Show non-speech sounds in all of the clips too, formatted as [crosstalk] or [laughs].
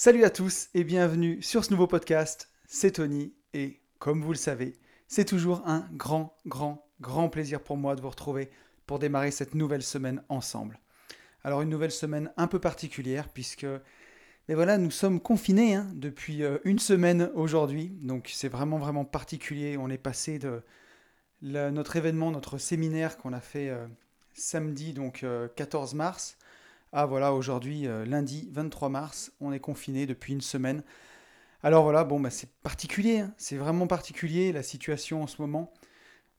Salut à tous et bienvenue sur ce nouveau podcast. C'est Tony et comme vous le savez, c'est toujours un grand, grand, grand plaisir pour moi de vous retrouver pour démarrer cette nouvelle semaine ensemble. Alors une nouvelle semaine un peu particulière puisque mais voilà, nous sommes confinés hein, depuis euh, une semaine aujourd'hui, donc c'est vraiment vraiment particulier. On est passé de notre événement, notre séminaire qu'on a fait euh, samedi, donc 14 euh, mars, à voilà aujourd'hui lundi 23 mars. On est confiné depuis une semaine. Alors voilà, bon bah c'est particulier, hein. c'est vraiment particulier la situation en ce moment.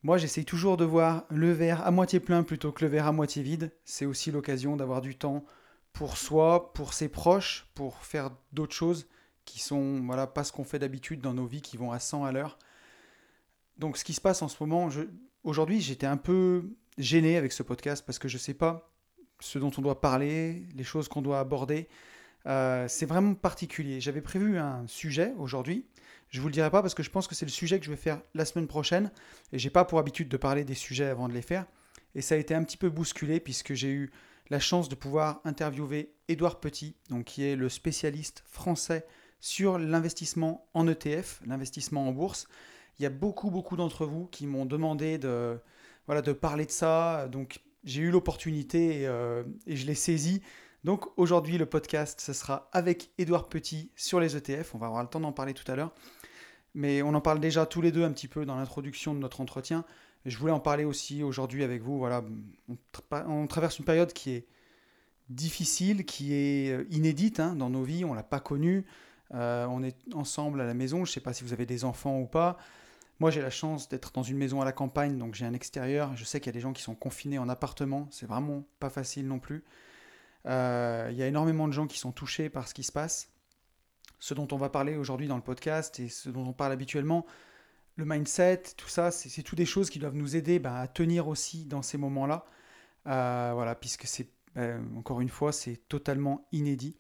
Moi, j'essaye toujours de voir le verre à moitié plein plutôt que le verre à moitié vide. C'est aussi l'occasion d'avoir du temps pour soi, pour ses proches, pour faire d'autres choses qui sont voilà pas ce qu'on fait d'habitude dans nos vies qui vont à 100 à l'heure. Donc ce qui se passe en ce moment, aujourd'hui j'étais un peu gêné avec ce podcast parce que je ne sais pas ce dont on doit parler, les choses qu'on doit aborder. Euh, c'est vraiment particulier. J'avais prévu un sujet aujourd'hui. Je vous le dirai pas parce que je pense que c'est le sujet que je vais faire la semaine prochaine et j'ai pas pour habitude de parler des sujets avant de les faire. Et ça a été un petit peu bousculé puisque j'ai eu la chance de pouvoir interviewer Édouard Petit, donc qui est le spécialiste français sur l'investissement en ETF, l'investissement en bourse. Il y a beaucoup, beaucoup d'entre vous qui m'ont demandé de, voilà, de parler de ça. Donc, j'ai eu l'opportunité et, euh, et, je l'ai saisi. Donc, aujourd'hui, le podcast, ce sera avec Édouard Petit sur les ETF. On va avoir le temps d'en parler tout à l'heure. Mais on en parle déjà tous les deux un petit peu dans l'introduction de notre entretien. Je voulais en parler aussi aujourd'hui avec vous. Voilà, on, traverse une période qui est difficile, qui est euh, inédite hein, dans nos vies. On l'a pas connue. Euh, on est ensemble à la maison. Je ne sais pas si vous avez des enfants ou pas. Moi, j'ai la chance d'être dans une maison à la campagne, donc j'ai un extérieur. Je sais qu'il y a des gens qui sont confinés en appartement. C'est vraiment pas facile non plus. Euh, il y a énormément de gens qui sont touchés par ce qui se passe. Ce dont on va parler aujourd'hui dans le podcast et ce dont on parle habituellement, le mindset, tout ça, c'est tout des choses qui doivent nous aider bah, à tenir aussi dans ces moments-là. Euh, voilà, puisque c'est, bah, encore une fois, c'est totalement inédit.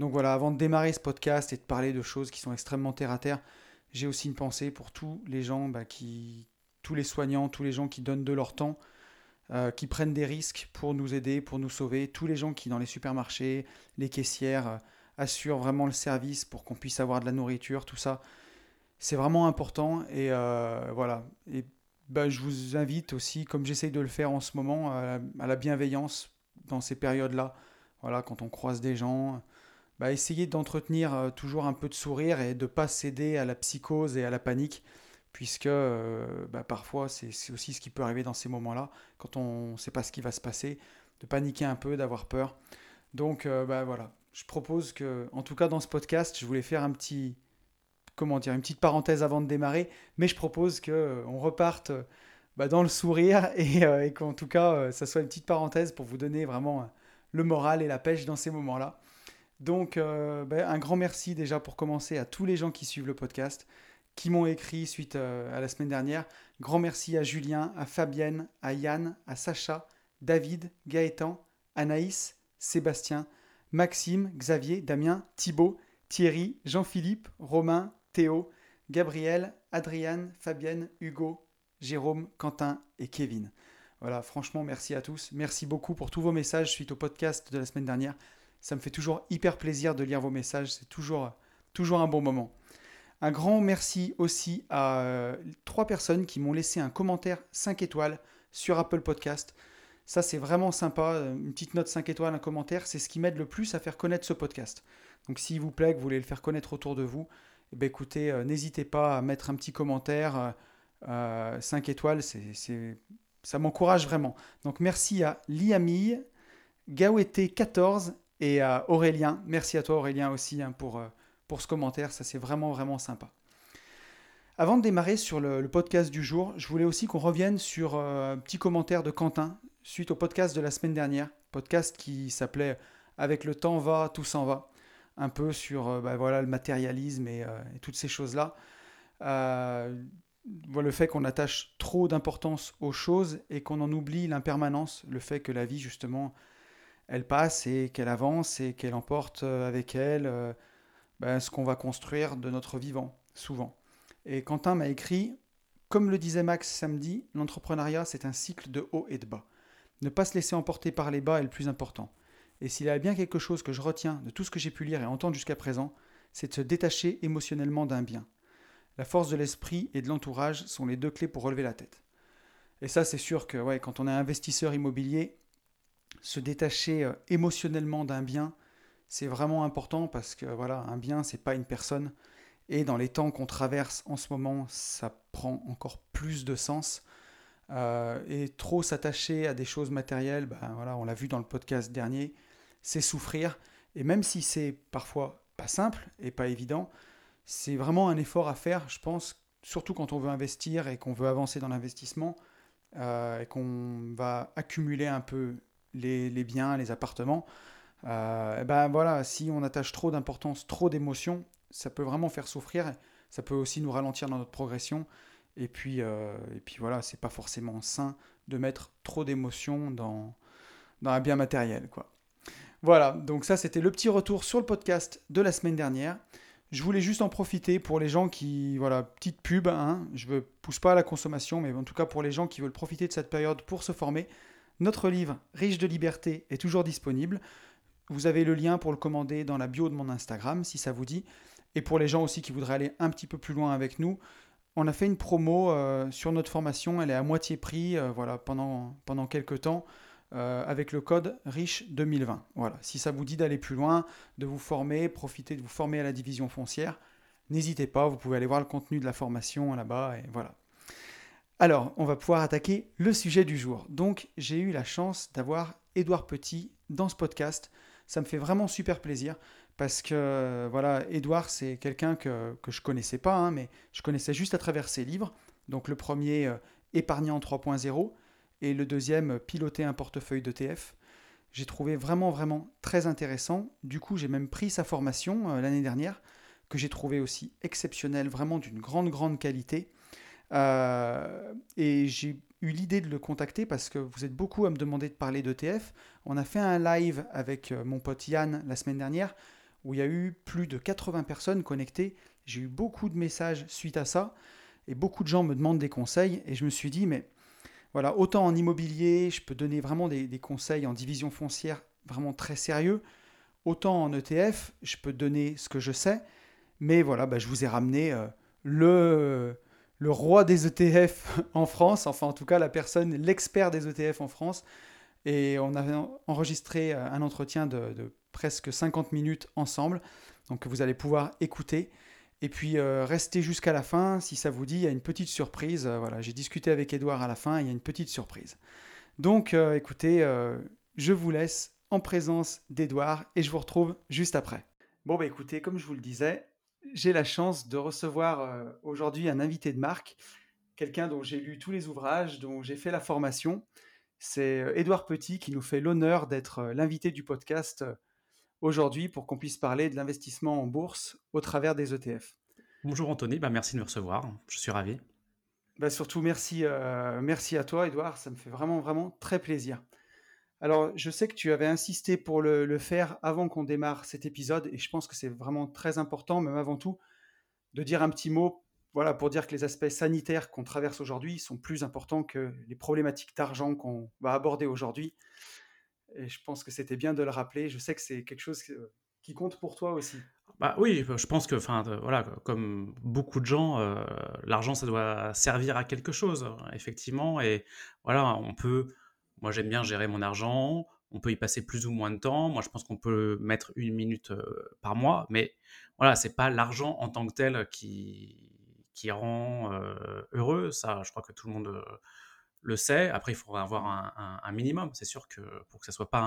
Donc voilà, avant de démarrer ce podcast et de parler de choses qui sont extrêmement terre à terre, j'ai aussi une pensée pour tous les gens bah, qui, tous les soignants, tous les gens qui donnent de leur temps, euh, qui prennent des risques pour nous aider, pour nous sauver, tous les gens qui dans les supermarchés, les caissières, euh, assurent vraiment le service pour qu'on puisse avoir de la nourriture, tout ça c'est vraiment important. Et euh, voilà. Et ben, je vous invite aussi, comme j'essaye de le faire en ce moment, à la, bienveillance dans ces périodes-là. Voilà, quand on croise des gens, bah, essayez d'entretenir euh, toujours un peu de sourire et de ne pas céder à la psychose et à la panique, puisque euh, bah, parfois c'est aussi ce qui peut arriver dans ces moments-là, quand on ne sait pas ce qui va se passer, de paniquer un peu, d'avoir peur. Donc bah, voilà, je propose que, en tout cas dans ce podcast, je voulais faire un petit, comment dire, une petite parenthèse avant de démarrer, mais je propose qu'on euh, reparte euh, bah, dans le sourire [laughs] euh, et, qu'en tout cas, ça soit une petite parenthèse pour vous donner vraiment le moral et la pêche dans ces moments-là. Donc, bah, un grand merci déjà pour commencer à tous les gens qui suivent le podcast, qui m'ont écrit suite à la semaine dernière. Grand merci à Julien, à Fabienne, à Yann, à Sacha, David, Gaëtan, Anaïs, Sébastien, Maxime, Xavier, Damien, Thibaut, Thierry, Jean-Philippe, Romain, Théo, Gabriel, Adriane, Fabienne, Hugo, Jérôme, Quentin et Kevin. Voilà, franchement, merci à tous. Merci beaucoup pour tous vos messages suite au podcast de la semaine dernière. Ça me fait toujours hyper plaisir de lire vos messages. C'est toujours, toujours un bon moment. Un grand merci aussi à euh, trois personnes qui m'ont laissé un commentaire 5 étoiles sur Apple Podcast. Ça, c'est vraiment sympa. Une petite note 5 étoiles, un commentaire, c'est ce qui m'aide le plus à faire connaître ce podcast. Donc, s'il vous plaît, que vous voulez le faire connaître autour de vous, eh ben, écoutez, euh, n'hésitez pas à mettre un petit commentaire. 5 euh, euh, étoiles, c'est, ça m'encourage vraiment. Donc merci à Liamille, Gawete14 et à Aurélien. Merci à toi Aurélien aussi hein, pour, pour ce commentaire, ça c'est vraiment vraiment sympa. Avant de démarrer sur le, podcast du jour, je voulais aussi qu'on revienne sur un petit commentaire de Quentin suite au podcast de la semaine dernière, podcast qui s'appelait Avec le temps va, tout s'en va un peu sur euh, bah, voilà, le matérialisme et, euh, toutes ces choses-là. Euh, le fait qu'on attache trop d'importance aux choses et qu'on en oublie l'impermanence, le fait que la vie, justement, elle passe et qu'elle avance et qu'elle emporte avec elle bah, ce qu'on va construire de notre vivant, souvent. Et Quentin m'a écrit, comme le disait Max samedi, l'entrepreneuriat, c'est un cycle de haut et de bas. Ne pas se laisser emporter par les bas est le plus important. Et s'il y a bien quelque chose que je retiens de tout ce que j'ai pu lire et entendre jusqu'à présent, c'est de se détacher émotionnellement d'un bien. La force de l'esprit et de l'entourage sont les deux clés pour relever la tête. Et ça, c'est sûr que quand on est investisseur immobilier, se détacher euh, émotionnellement d'un bien, c'est vraiment important parce que voilà, un bien, c'est pas une personne. Et dans les temps qu'on traverse en ce moment, ça prend encore plus de sens. Euh, et trop s'attacher à des choses matérielles, ben voilà, on l'a vu dans le podcast dernier, c'est souffrir. Et même si c'est parfois pas simple et pas évident, c'est vraiment un effort à faire, je pense, surtout quand on veut investir et qu'on veut avancer dans l'investissement euh, et qu'on va accumuler un peu les, biens, les appartements. Euh, ben voilà, si on attache trop d'importance, trop d'émotions, ça peut vraiment faire souffrir. Ça peut aussi nous ralentir dans notre progression. Et puis, euh, et puis voilà, c'est pas forcément sain de mettre trop d'émotions dans, dans un bien matériel. Quoi. Voilà, donc ça c'était le petit retour sur le podcast de la semaine dernière. Je voulais juste en profiter pour les gens qui, voilà, petite pub, hein, je ne pousse pas à la consommation, mais en tout cas pour les gens qui veulent profiter de cette période pour se former, notre livre Riche de liberté est toujours disponible. Vous avez le lien pour le commander dans la bio de mon Instagram si ça vous dit. Et pour les gens aussi qui voudraient aller un petit peu plus loin avec nous, on a fait une promo euh, sur notre formation, elle est à moitié prix euh, voilà, pendant, pendant quelques temps. Euh, avec le code RICHE 2020. Voilà, si ça vous dit d'aller plus loin, de vous former, profiter de vous former à la division foncière, n'hésitez pas, vous pouvez aller voir le contenu de la formation là-bas et voilà. Alors, on va pouvoir attaquer le sujet du jour. Donc, j'ai eu la chance d'avoir Édouard Petit dans ce podcast. Ça me fait vraiment super plaisir parce que voilà, Édouard, c'est quelqu'un que, que je connaissais pas, hein, mais je connaissais juste à travers ses livres. Donc, le premier, euh, Épargnant 3.0, et le deuxième, piloter un portefeuille d'ETF. J'ai trouvé vraiment, vraiment très intéressant. Du coup, j'ai même pris sa formation euh, l'année dernière, que j'ai trouvé aussi exceptionnelle, vraiment d'une grande, grande qualité. Euh, et j'ai eu l'idée de le contacter parce que vous êtes beaucoup à me demander de parler d'ETF. On a fait un live avec euh, mon pote Yann la semaine dernière où il y a eu plus de 80 personnes connectées. J'ai eu beaucoup de messages suite à ça et beaucoup de gens me demandent des conseils et je me suis dit mais voilà, autant en immobilier, je peux donner vraiment des, conseils en division foncière vraiment très sérieux, autant en ETF, je peux donner ce que je sais, mais voilà, bah, je vous ai ramené euh, le, le roi des ETF [laughs] en France, enfin en tout cas la personne, l'expert des ETF en France, et on a enregistré euh, un entretien de, presque 50 minutes ensemble, donc vous allez pouvoir écouter. Et puis euh, restez jusqu'à la fin, si ça vous dit, il y a une petite surprise. Euh, voilà, j'ai discuté avec Edouard à la fin, il y a une petite surprise. Donc écoutez, je vous laisse en présence d'Edouard et je vous retrouve juste après. Bon bah écoutez, comme je vous le disais, j'ai la chance de recevoir aujourd'hui un invité de marque, quelqu'un dont j'ai lu tous les ouvrages, dont j'ai fait la formation. C'est Edouard Petit qui nous fait l'honneur d'être l'invité du podcast aujourd'hui pour qu'on puisse parler de l'investissement en bourse au travers des ETF. Bonjour Anthony, bah merci de me recevoir, je suis ravi. Bah surtout merci, euh, merci à toi Edouard, ça me fait vraiment vraiment très plaisir. Alors je sais que tu avais insisté pour le, faire avant qu'on démarre cet épisode et je pense que c'est vraiment très important, même avant tout, de dire un petit mot voilà, pour dire que les aspects sanitaires qu'on traverse aujourd'hui sont plus importants que les problématiques d'argent qu'on va aborder aujourd'hui. Et je pense que c'était bien de le rappeler. Je sais que c'est quelque chose qui compte pour toi aussi. Bah oui, je pense que, enfin, voilà, comme beaucoup de gens, euh, l'argent, ça doit servir à quelque chose, effectivement. Et voilà, on peut, moi j'aime bien gérer mon argent, on peut y passer plus ou moins de temps. Moi, je pense qu'on peut mettre une minute par mois, mais voilà, c'est pas l'argent en tant que tel qui qui rend heureux. Ça, je crois que tout le monde le sait. Après, il faudra avoir un, minimum. C'est sûr que pour que ça soit pas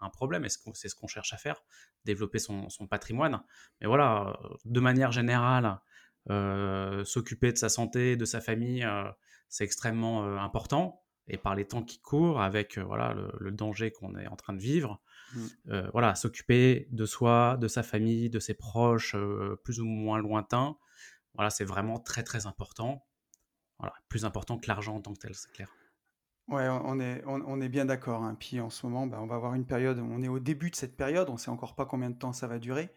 un, problème, c'est ce qu'on cherche à faire, développer son, patrimoine. Mais voilà, de manière générale, s'occuper de sa santé, de sa famille, c'est extrêmement important. Et par les temps qui courent, avec voilà le, danger qu'on est en train de vivre, mmh. voilà, s'occuper de soi, de sa famille, de ses proches, plus ou moins lointains, voilà, c'est vraiment très très important plus important que l'argent en tant que tel, c'est clair. Ouais, on est, on, est bien d'accord. Hein. Puis en ce moment, bah, on va avoir une période, on est au début de cette période, on ne sait encore pas combien de temps ça va durer.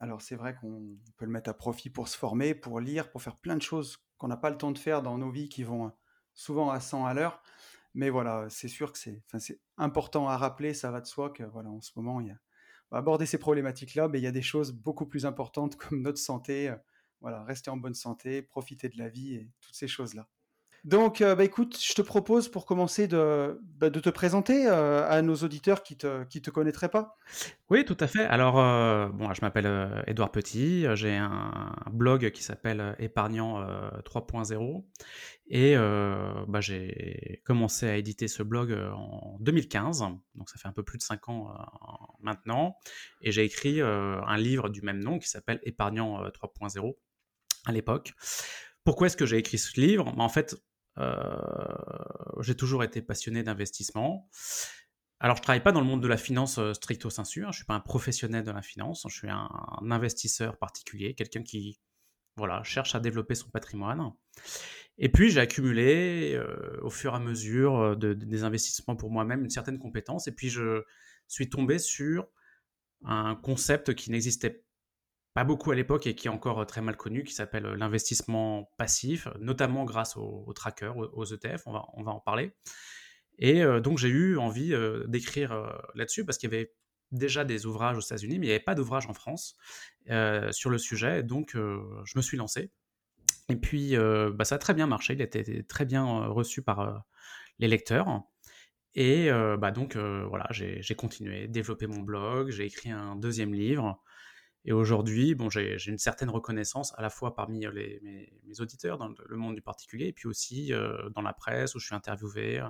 Alors c'est vrai qu'on peut le mettre à profit pour se former, pour lire, pour faire plein de choses qu'on n'a pas le temps de faire dans nos vies qui vont souvent à 100 à l'heure. Mais voilà, c'est sûr que c'est, important à rappeler, ça va de soi que voilà, en ce moment, il y a, on aborder ces problématiques-là, mais il y a des choses beaucoup plus importantes [laughs] comme notre santé. Euh, voilà, rester en bonne santé, profiter de la vie et toutes ces choses-là. Donc, euh, bah, écoute, je te propose pour commencer de, bah, de te présenter euh, à nos auditeurs qui te, qui te connaîtraient pas. Oui, tout à fait. Alors, euh, bon, je m'appelle Édouard Petit, j'ai un blog qui s'appelle Épargnant 3.0 et bah, j'ai commencé à éditer ce blog en 2015, donc ça fait un peu plus de 5 ans maintenant, et j'ai écrit un livre du même nom qui s'appelle Épargnant 3.0 à l'époque. Pourquoi est-ce que j'ai écrit ce livre? En fait, euh, j'ai toujours été passionné d'investissement. Alors, je travaille pas dans le monde de la finance euh, stricto sensu. Hein. Je suis pas un professionnel de la finance. Je suis un, investisseur particulier, quelqu'un qui, voilà, cherche à développer son patrimoine. Et puis, j'ai accumulé euh, au fur et à mesure des investissements pour moi-même une certaine compétence. Et puis, je suis tombé sur un concept qui n'existait pas beaucoup à l'époque et qui est encore euh, très mal connu, qui s'appelle euh, l'investissement passif, notamment grâce aux, trackers, aux, ETF, on va, en parler. Et euh, donc j'ai eu envie d'écrire là-dessus parce qu'il y avait déjà des ouvrages aux États-Unis, mais il n'y avait pas d'ouvrages en France sur le sujet, donc je me suis lancé. Et puis bah, ça a très bien marché, il a été très bien reçu par les lecteurs. Et bah, donc voilà, j'ai continué, développé mon blog, j'ai écrit un deuxième livre. Et aujourd'hui, bon, j'ai une certaine reconnaissance à la fois parmi euh, les, mes, auditeurs dans le monde du particulier et puis aussi euh, dans la presse où je suis interviewé, euh,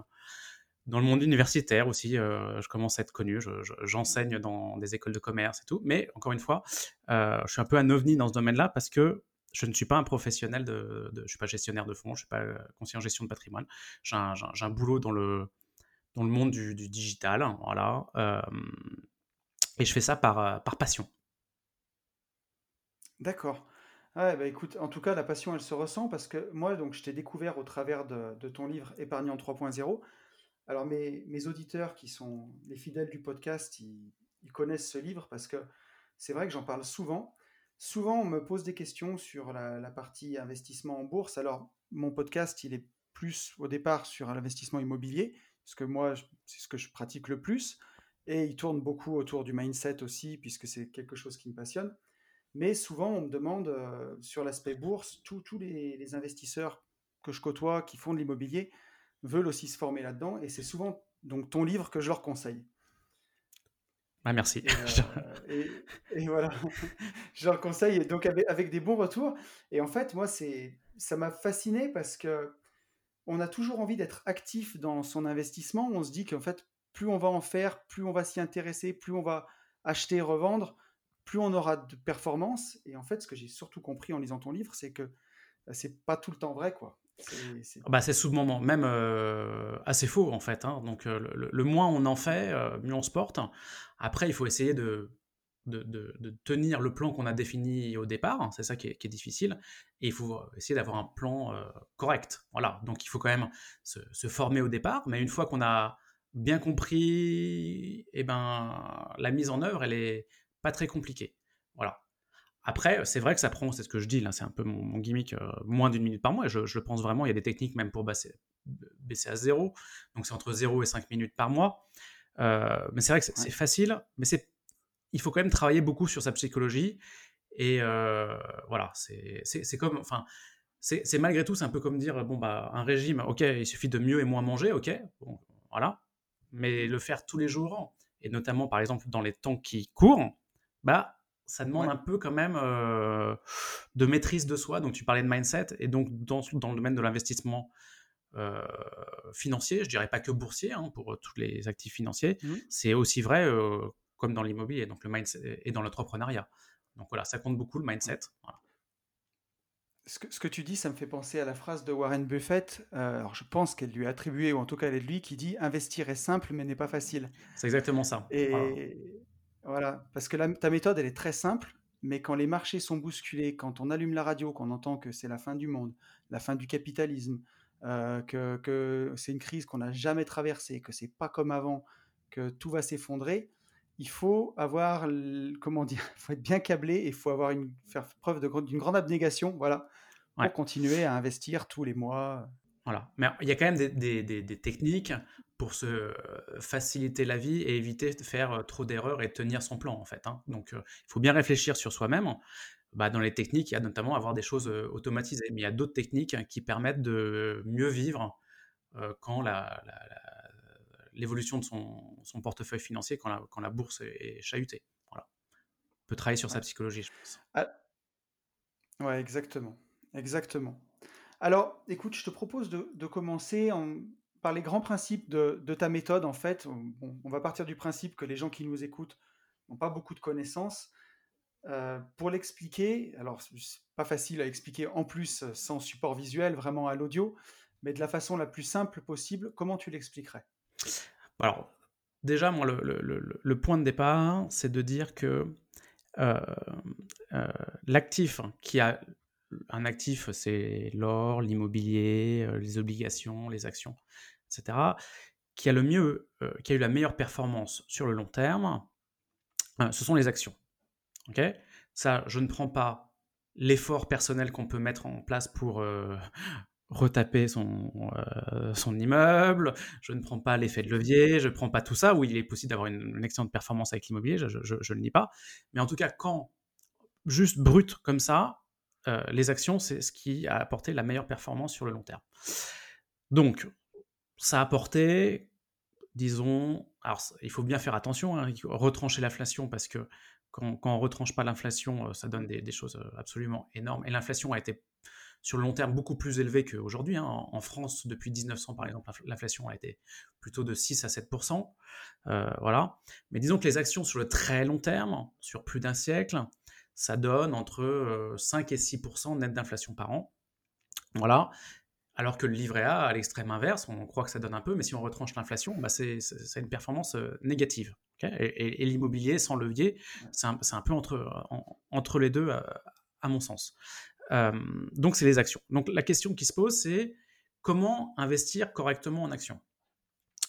dans le monde universitaire aussi, je commence à être connu, j'enseigne dans des écoles de commerce et tout. Mais encore une fois, je suis un peu un ovni dans ce domaine-là parce que je ne suis pas un professionnel de, de suis pas gestionnaire de fonds, je suis pas conseiller en gestion de patrimoine. J'ai un, boulot dans le dans le monde du, digital, voilà. et je fais ça par, par passion. D'accord. Ouais, bah écoute, en tout cas, la passion, elle se ressent parce que moi, donc, je t'ai découvert au travers de, ton livre Épargnant 3.0. Alors, mes, mes auditeurs qui sont les fidèles du podcast, ils, connaissent ce livre parce que c'est vrai que j'en parle souvent. Souvent, on me pose des questions sur la, partie investissement en bourse. Alors, mon podcast, il est plus au départ sur l'investissement immobilier, parce que moi, c'est ce que je pratique le plus. Et il tourne beaucoup autour du mindset aussi, puisque c'est quelque chose qui me passionne. Mais souvent, on me demande euh, sur l'aspect bourse, tous les, investisseurs que je côtoie qui font de l'immobilier veulent aussi se former là-dedans. Et c'est souvent donc ton livre que je leur conseille. Ah, merci. Et, euh, [laughs] voilà, [laughs] je leur conseille donc avec, des bons retours. Et en fait, moi, c'est ça m'a fasciné parce que on a toujours envie d'être actif dans son investissement. On se dit qu'en fait, plus on va en faire, plus on va s'y intéresser, plus on va acheter, revendre, plus on aura de performance. Et en fait, ce que j'ai surtout compris en lisant ton livre, c'est que bah, c'est pas tout le temps vrai, quoi. C'est bah, souvent même euh, assez faux en fait. Hein. Donc euh, le, moins on en fait, euh, mieux on se porte. Après, il faut essayer de, de, tenir le plan qu'on a défini au départ. C'est ça qui est, difficile. Et il faut essayer d'avoir un plan correct. Voilà. Donc il faut quand même se, former au départ. Mais une fois qu'on a bien compris, eh ben, la mise en œuvre, elle est pas très compliqué. Voilà. Après, c'est vrai que ça prend, c'est ce que je dis là, c'est un peu mon, gimmick, euh, moins d'une minute par mois. Je, je, le pense vraiment, il y a des techniques même pour baisser, baisser à zéro. Donc c'est entre 0 et 5 minutes par mois. Euh, mais c'est vrai que c'est facile, mais c'est, il faut quand même travailler beaucoup sur sa psychologie. Et euh, voilà, c'est comme, enfin, c'est malgré tout, c'est un peu comme dire, bon, bah, un régime, ok, il suffit de mieux et moins manger, ok, bon, voilà. Mais le faire tous les jours, et notamment par exemple dans les temps qui courent, bah, ça demande un peu quand même euh, de maîtrise de soi. Donc, tu parlais de mindset. Et donc, dans, dans le domaine de l'investissement euh, financier, je dirais pas que boursier, hein, pour tous les actifs financiers, mmh. c'est aussi vrai comme dans l'immobilier, donc le mindset et dans l'entrepreneuriat. Donc voilà, ça compte beaucoup le mindset. Ce, que, ce, que, tu dis, ça me fait penser à la phrase de Warren Buffett. alors, je pense qu'elle lui a attribuée, ou en tout cas, elle est de lui, qui dit Investir est simple, mais n'est pas facile. C'est exactement ça. Et, voilà, parce que ta méthode, elle est très simple, mais quand les marchés sont bousculés, quand on allume la radio, qu'on entend que c'est la fin du monde, la fin du capitalisme, euh, que, c'est une crise qu'on n'a jamais traversée, que c'est pas comme avant, que tout va s'effondrer, il faut avoir, comment dire, [laughs] faut être bien câblé et il faut avoir une, faire preuve d'une grande abnégation, voilà, pour continuer à investir tous les mois Voilà. Mais il y a quand même des, techniques pour se euh, faciliter la vie et éviter de faire euh, trop d'erreurs et tenir son plan, en fait. Hein. Donc, il faut bien réfléchir sur soi-même. Bah, dans les techniques, il y a notamment avoir des choses automatisées. Mais il y a d'autres techniques qui permettent de mieux vivre quand l'évolution de son, portefeuille financier, quand la, quand la bourse est, chahutée. Voilà. On peut travailler sur sa psychologie, je pense. Ah. Ouais, exactement. Exactement. Alors, écoute, je te propose de, commencer par les grands principes de, ta méthode. En fait, on, va partir du principe que les gens qui nous écoutent n'ont pas beaucoup de connaissances. Euh, pour l'expliquer, alors c'est pas facile à expliquer en plus sans support visuel, vraiment à l'audio, mais de la façon la plus simple possible, comment tu l'expliquerais? Alors, déjà, moi, le, point de départ, c'est de dire que euh, euh, l'actif qui a un actif, c'est l'or, l'immobilier, euh, les obligations, les actions, etc., qui a, le mieux, euh, qui a eu la meilleure performance sur le long terme, euh, ce sont les actions. Ça, je ne prends pas l'effort personnel qu'on peut mettre en place pour [laughs] retaper son, son immeuble, je ne prends pas l'effet de levier, je ne prends pas tout ça, où il est possible d'avoir une, une, excellente performance avec l'immobilier, je ne le nie pas. Mais en tout cas, quand juste brut comme ça, euh, les actions, c'est ce qui a apporté la meilleure performance sur le long terme. Donc, ça a apporté, disons, alors il faut bien faire attention, hein, retrancher l'inflation parce que quand, on ne retranche pas l'inflation, euh, ça donne des, choses euh, absolument énormes. Et l'inflation a été sur le long terme beaucoup plus élevée qu'aujourd'hui. Hein. En, France, depuis 1900, par exemple, l'inflation a été plutôt de 6 à 7% voilà. Mais disons que les actions sur le très long terme, sur plus d'un siècle, ça donne entre 5 et 6% net d'inflation par an. Voilà. Alors que le livret A, à l'extrême inverse, on croit que ça donne un peu, mais si on retranche l'inflation, bah c'est une performance négative. et, l'immobilier sans levier, c'est un, peu entre, entre les deux, à, mon sens. donc, c'est les actions. Donc, la question qui se pose, c'est comment investir correctement en actions?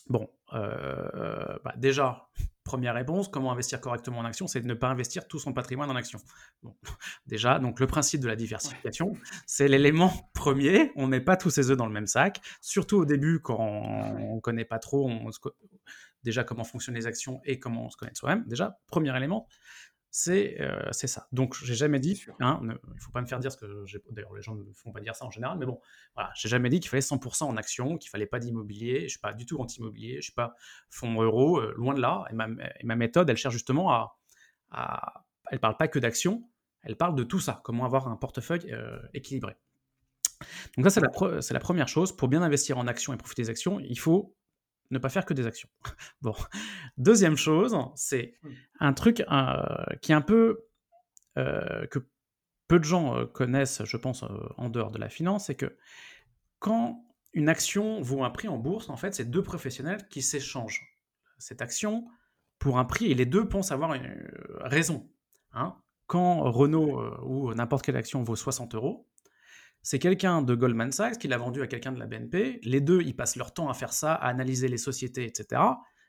Bon, bah déjà, Première réponse, comment investir correctement en action C'est de ne pas investir tout son patrimoine en action. [laughs] déjà, donc le principe de la diversification, c'est l'élément premier. On ne met pas tous ses œufs dans le même sac, surtout au début quand on ne connaît pas trop déjà comment fonctionnent les actions et comment on se connaît soi-même. Déjà, premier élément. Euh, c'est ça. Donc, j'ai jamais dit, hein, il ne faut pas me faire dire ce que j'ai. D'ailleurs, les gens ne font pas dire ça en général, mais bon, voilà, j'ai jamais dit qu'il fallait 100% en action, qu'il fallait pas d'immobilier. Je suis pas du tout anti-immobilier, je suis pas fonds euro, euh, loin de là. Et ma, méthode, elle cherche justement à, à elle parle pas que d'action, elle parle de tout ça, comment avoir un portefeuille euh, équilibré. Donc ça, c'est la, la première chose. Pour bien investir en action et profiter des actions, il faut ne pas faire que des actions. [laughs] bon. Deuxième chose, c'est un truc euh, qui est un peu euh, que peu de gens euh, connaissent, je pense, en dehors de la finance, c'est que quand une action vaut un prix en bourse, en fait, c'est deux professionnels qui s'échangent cette action pour un prix et les deux pensent avoir une raison. Hein. Quand Renault ou n'importe quelle action vaut 60 euros, c'est quelqu'un de Goldman Sachs qui l'a vendu à quelqu'un de la BNP. Les deux, ils passent leur temps à faire ça, à analyser les sociétés, etc.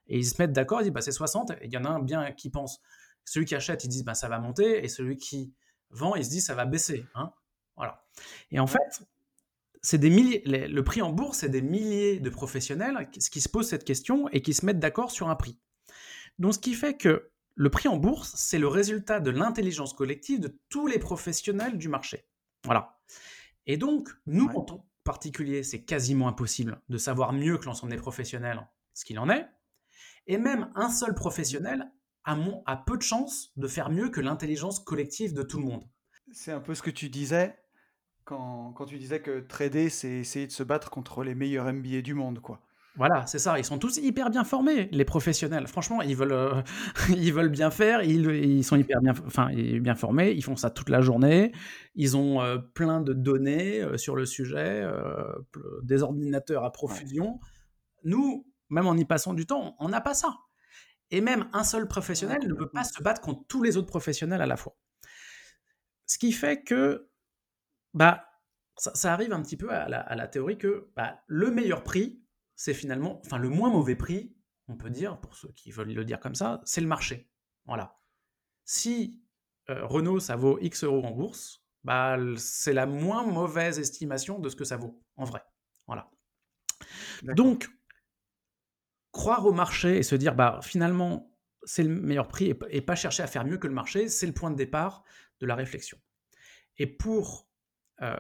Et ils se mettent d'accord, ils disent bah, c'est 60, et il y en a un bien qui pense. Celui qui achète, il dit bah, ça va monter, et celui qui vend, il se dit ça va baisser. Hein voilà. Et en fait, c'est des milliers, le prix en bourse, c'est des milliers de professionnels qui se posent cette question et qui se mettent d'accord sur un prix. Donc, ce qui fait que le prix en bourse, c'est le résultat de l'intelligence collective de tous les professionnels du marché. Voilà. Et donc, nous, en tant particulier, c'est quasiment impossible de savoir mieux que l'ensemble des professionnels ce qu'il en est. Et même un seul professionnel a, a peu de chances de faire mieux que l'intelligence collective de tout le monde. C'est un peu ce que tu disais quand, quand tu disais que trader, c'est essayer de se battre contre les meilleurs MBA du monde, quoi. Voilà, c'est ça. Ils sont tous hyper bien formés, les professionnels. Franchement, ils veulent, euh, [laughs] ils veulent bien faire. Ils, sont hyper bien, enfin, bien formés. Ils font ça toute la journée. Ils ont euh, plein de données euh, sur le sujet, des ordinateurs à profusion. Nous, même en y passant du temps, on n'a pas ça. Et même un seul professionnel ne peut pas se battre contre tous les autres professionnels à la fois. Ce qui fait que, bah, ça, arrive un petit peu à la, théorie que bah, le meilleur prix, c'est finalement, enfin le moins mauvais prix, on peut dire, pour ceux qui veulent le dire comme ça, c'est le marché. Voilà. Si euh, Renault, ça vaut X euros en bourse, bah, c'est la moins mauvaise estimation de ce que ça vaut, en vrai. Voilà. Donc, croire au marché et se dire, bah, finalement, c'est le meilleur prix et, pas chercher à faire mieux que le marché, c'est le point de départ de la réflexion. Et pour euh,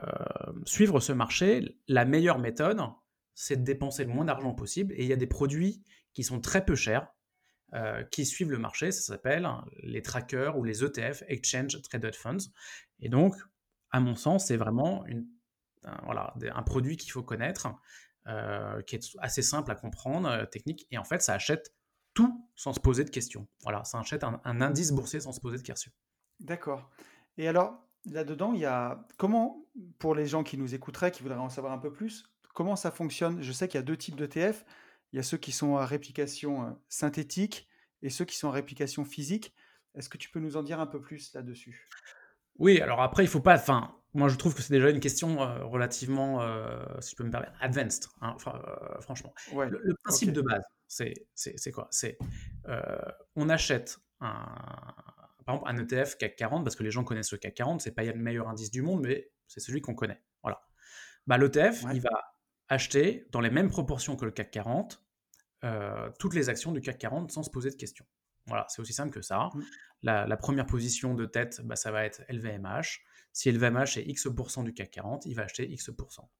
suivre ce marché, la meilleure méthode, c'est de dépenser le moins d'argent possible. Et il y a des produits qui sont très peu chers, euh, qui suivent le marché. Ça s'appelle les trackers ou les ETF, Exchange Traded Funds. Et donc, à mon sens, c'est vraiment une, un, voilà, un produit qu'il faut connaître, euh, qui est assez simple à comprendre, technique. Et en fait, ça achète tout sans se poser de questions. Voilà, ça achète un, un indice boursier sans se poser de questions. D'accord. Et alors, là-dedans, il y a comment, pour les gens qui nous écouteraient, qui voudraient en savoir un peu plus, comment ça fonctionne Je sais qu'il y a deux types d'ETF. Il y a ceux qui sont à réplication euh, synthétique et ceux qui sont à réplication physique. Est-ce que tu peux nous en dire un peu plus là-dessus? Oui, alors après, il faut pas. Enfin, moi, je trouve que c'est déjà une question euh, relativement, euh, si je peux me permettre, advanced, hein, franchement. le, principe de base, c'est quoi? C'est on achète un, par exemple un ETF CAC 40, parce que les gens connaissent le CAC 40, c'est pas le meilleur indice du monde, mais c'est celui qu'on connaît. Voilà. Bah, L'ETF, il va acheter dans les mêmes proportions que le CAC 40 toutes les actions du CAC 40 sans se poser de questions. Voilà, c'est aussi simple que ça. Mmh. La, première position de tête, bah, ça va être LVMH. Si LVMH est X% du CAC 40, il va acheter X%.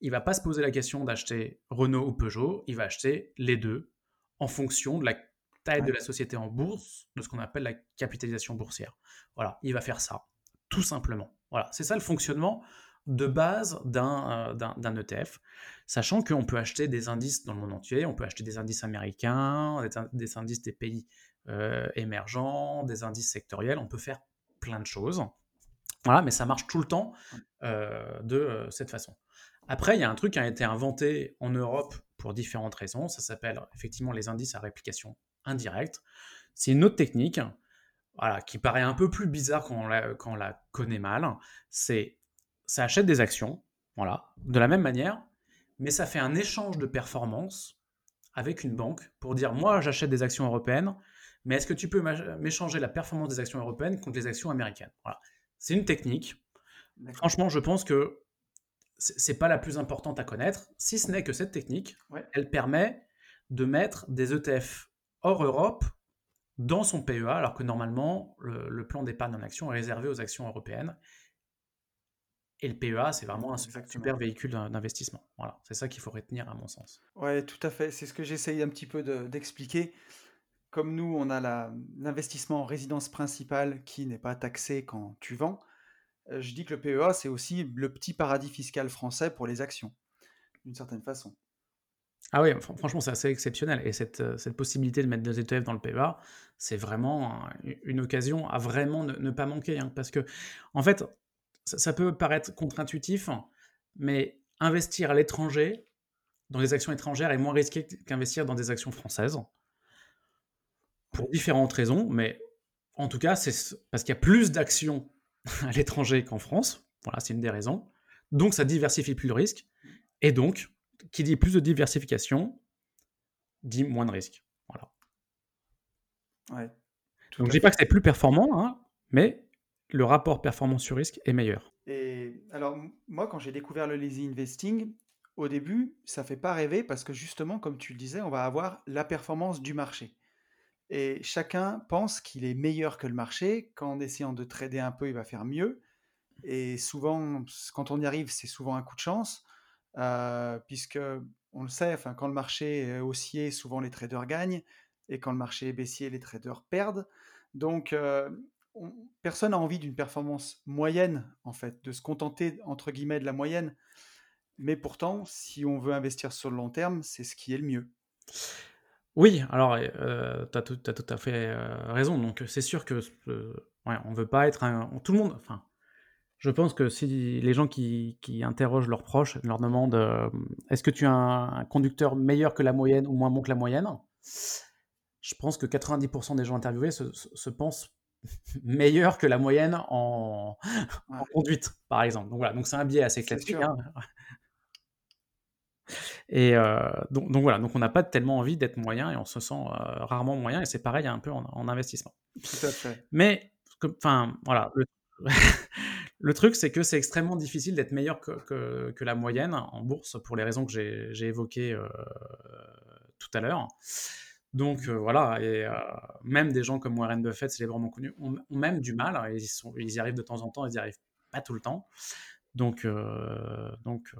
Il va pas se poser la question d'acheter Renault ou Peugeot, il va acheter les deux en fonction de la taille de la société en bourse, de ce qu'on appelle la capitalisation boursière. Voilà, il va faire ça, tout simplement. Voilà, c'est ça le fonctionnement de base d'un euh, ETF, sachant qu'on peut acheter des indices dans le monde entier, on peut acheter des indices américains, des, indices des pays euh, émergents, des indices sectoriels, on peut faire plein de choses. Voilà, mais ça marche tout le temps euh, de cette façon. Après, il y a un truc qui a été inventé en Europe pour différentes raisons. Ça s'appelle effectivement les indices à réplication indirecte. C'est une autre technique voilà, qui paraît un peu plus bizarre quand on la, quand on la connaît mal. C'est ça achète des actions, voilà, de la même manière, mais ça fait un échange de performance avec une banque pour dire moi j'achète des actions européennes, mais est-ce que tu peux m'échanger la performance des actions européennes contre les actions américaines? Voilà. C'est une technique. Franchement, je pense que c'est pas la plus importante à connaître, si ce n'est que cette technique, elle permet de mettre des ETF hors Europe dans son PEA, alors que normalement, le, plan d'épargne en action est réservé aux actions européennes. Et le PEA, c'est vraiment un super véhicule d'investissement. Voilà, c'est ça qu'il faut retenir à mon sens. Ouais, tout à fait. C'est ce que j'essaye un petit peu d'expliquer. Comme nous, on a l'investissement en résidence principale qui n'est pas taxé quand tu vends. Euh, je dis que le PEA, c'est aussi le petit paradis fiscal français pour les actions, d'une certaine façon. Ah oui, franchement, c'est assez exceptionnel. Et cette, euh, cette, possibilité de mettre des ETF dans le PEA, c'est vraiment une occasion à vraiment ne, pas manquer. Hein, parce que, en fait, ça, peut paraître contre-intuitif, mais investir à l'étranger, dans des actions étrangères, est moins risqué qu'investir dans des actions françaises. Pour différentes raisons, mais en tout cas, c'est parce qu'il y a plus d'actions [laughs] à l'étranger qu'en France. Voilà, c'est une des raisons. Donc, ça diversifie plus le risque. Et donc, qui dit plus de diversification, dit moins de risque. Voilà. Donc, je dis pas que c'est plus performant, hein, mais le rapport performance sur risque est meilleur. Et alors, moi, quand j'ai découvert le lazy investing, au début, ça fait pas rêver parce que justement, comme tu le disais, on va avoir la performance du marché. Et chacun pense qu'il est meilleur que le marché. Qu'en essayant de trader un peu, il va faire mieux. Et souvent, quand on y arrive, c'est souvent un coup de chance, euh, puisque on le sait, enfin, quand le marché est haussier, souvent les traders gagnent, et quand le marché est baissier, les traders perdent. Donc, euh, personne n'a envie d'une performance moyenne, en fait, de se contenter, entre guillemets, de la moyenne. Mais pourtant, si on veut investir sur le long terme, c'est ce qui est le mieux. Oui, alors euh, tu as, tout à fait euh, raison. Donc c'est sûr que on veut pas être un, tout le monde. Enfin, je pense que si les gens qui, interrogent leurs proches leur demandent euh, est-ce que tu as un, conducteur meilleur que la moyenne ou moins bon que la moyenne, je pense que 90% des gens interviewés se, pensent meilleurs que la moyenne en, en, conduite, par exemple. Donc voilà, donc c'est un biais assez classique. Hein. Et donc, donc, voilà, donc on n'a pas tellement envie d'être moyen et on se sent rarement moyen et c'est pareil un peu en, investissement. Tout à fait. Mais, enfin, voilà, [laughs] le truc, c'est que c'est extrêmement difficile d'être meilleur que, que, la moyenne en bourse pour les raisons que j'ai évoquées euh, tout à l'heure. Donc euh, voilà, et euh, même des gens comme Warren Buffett, célèbrement connu, ont, ont même du mal. Hein, ils, sont, ils y arrivent de temps en temps, ils n'y arrivent pas tout le temps. Donc, donc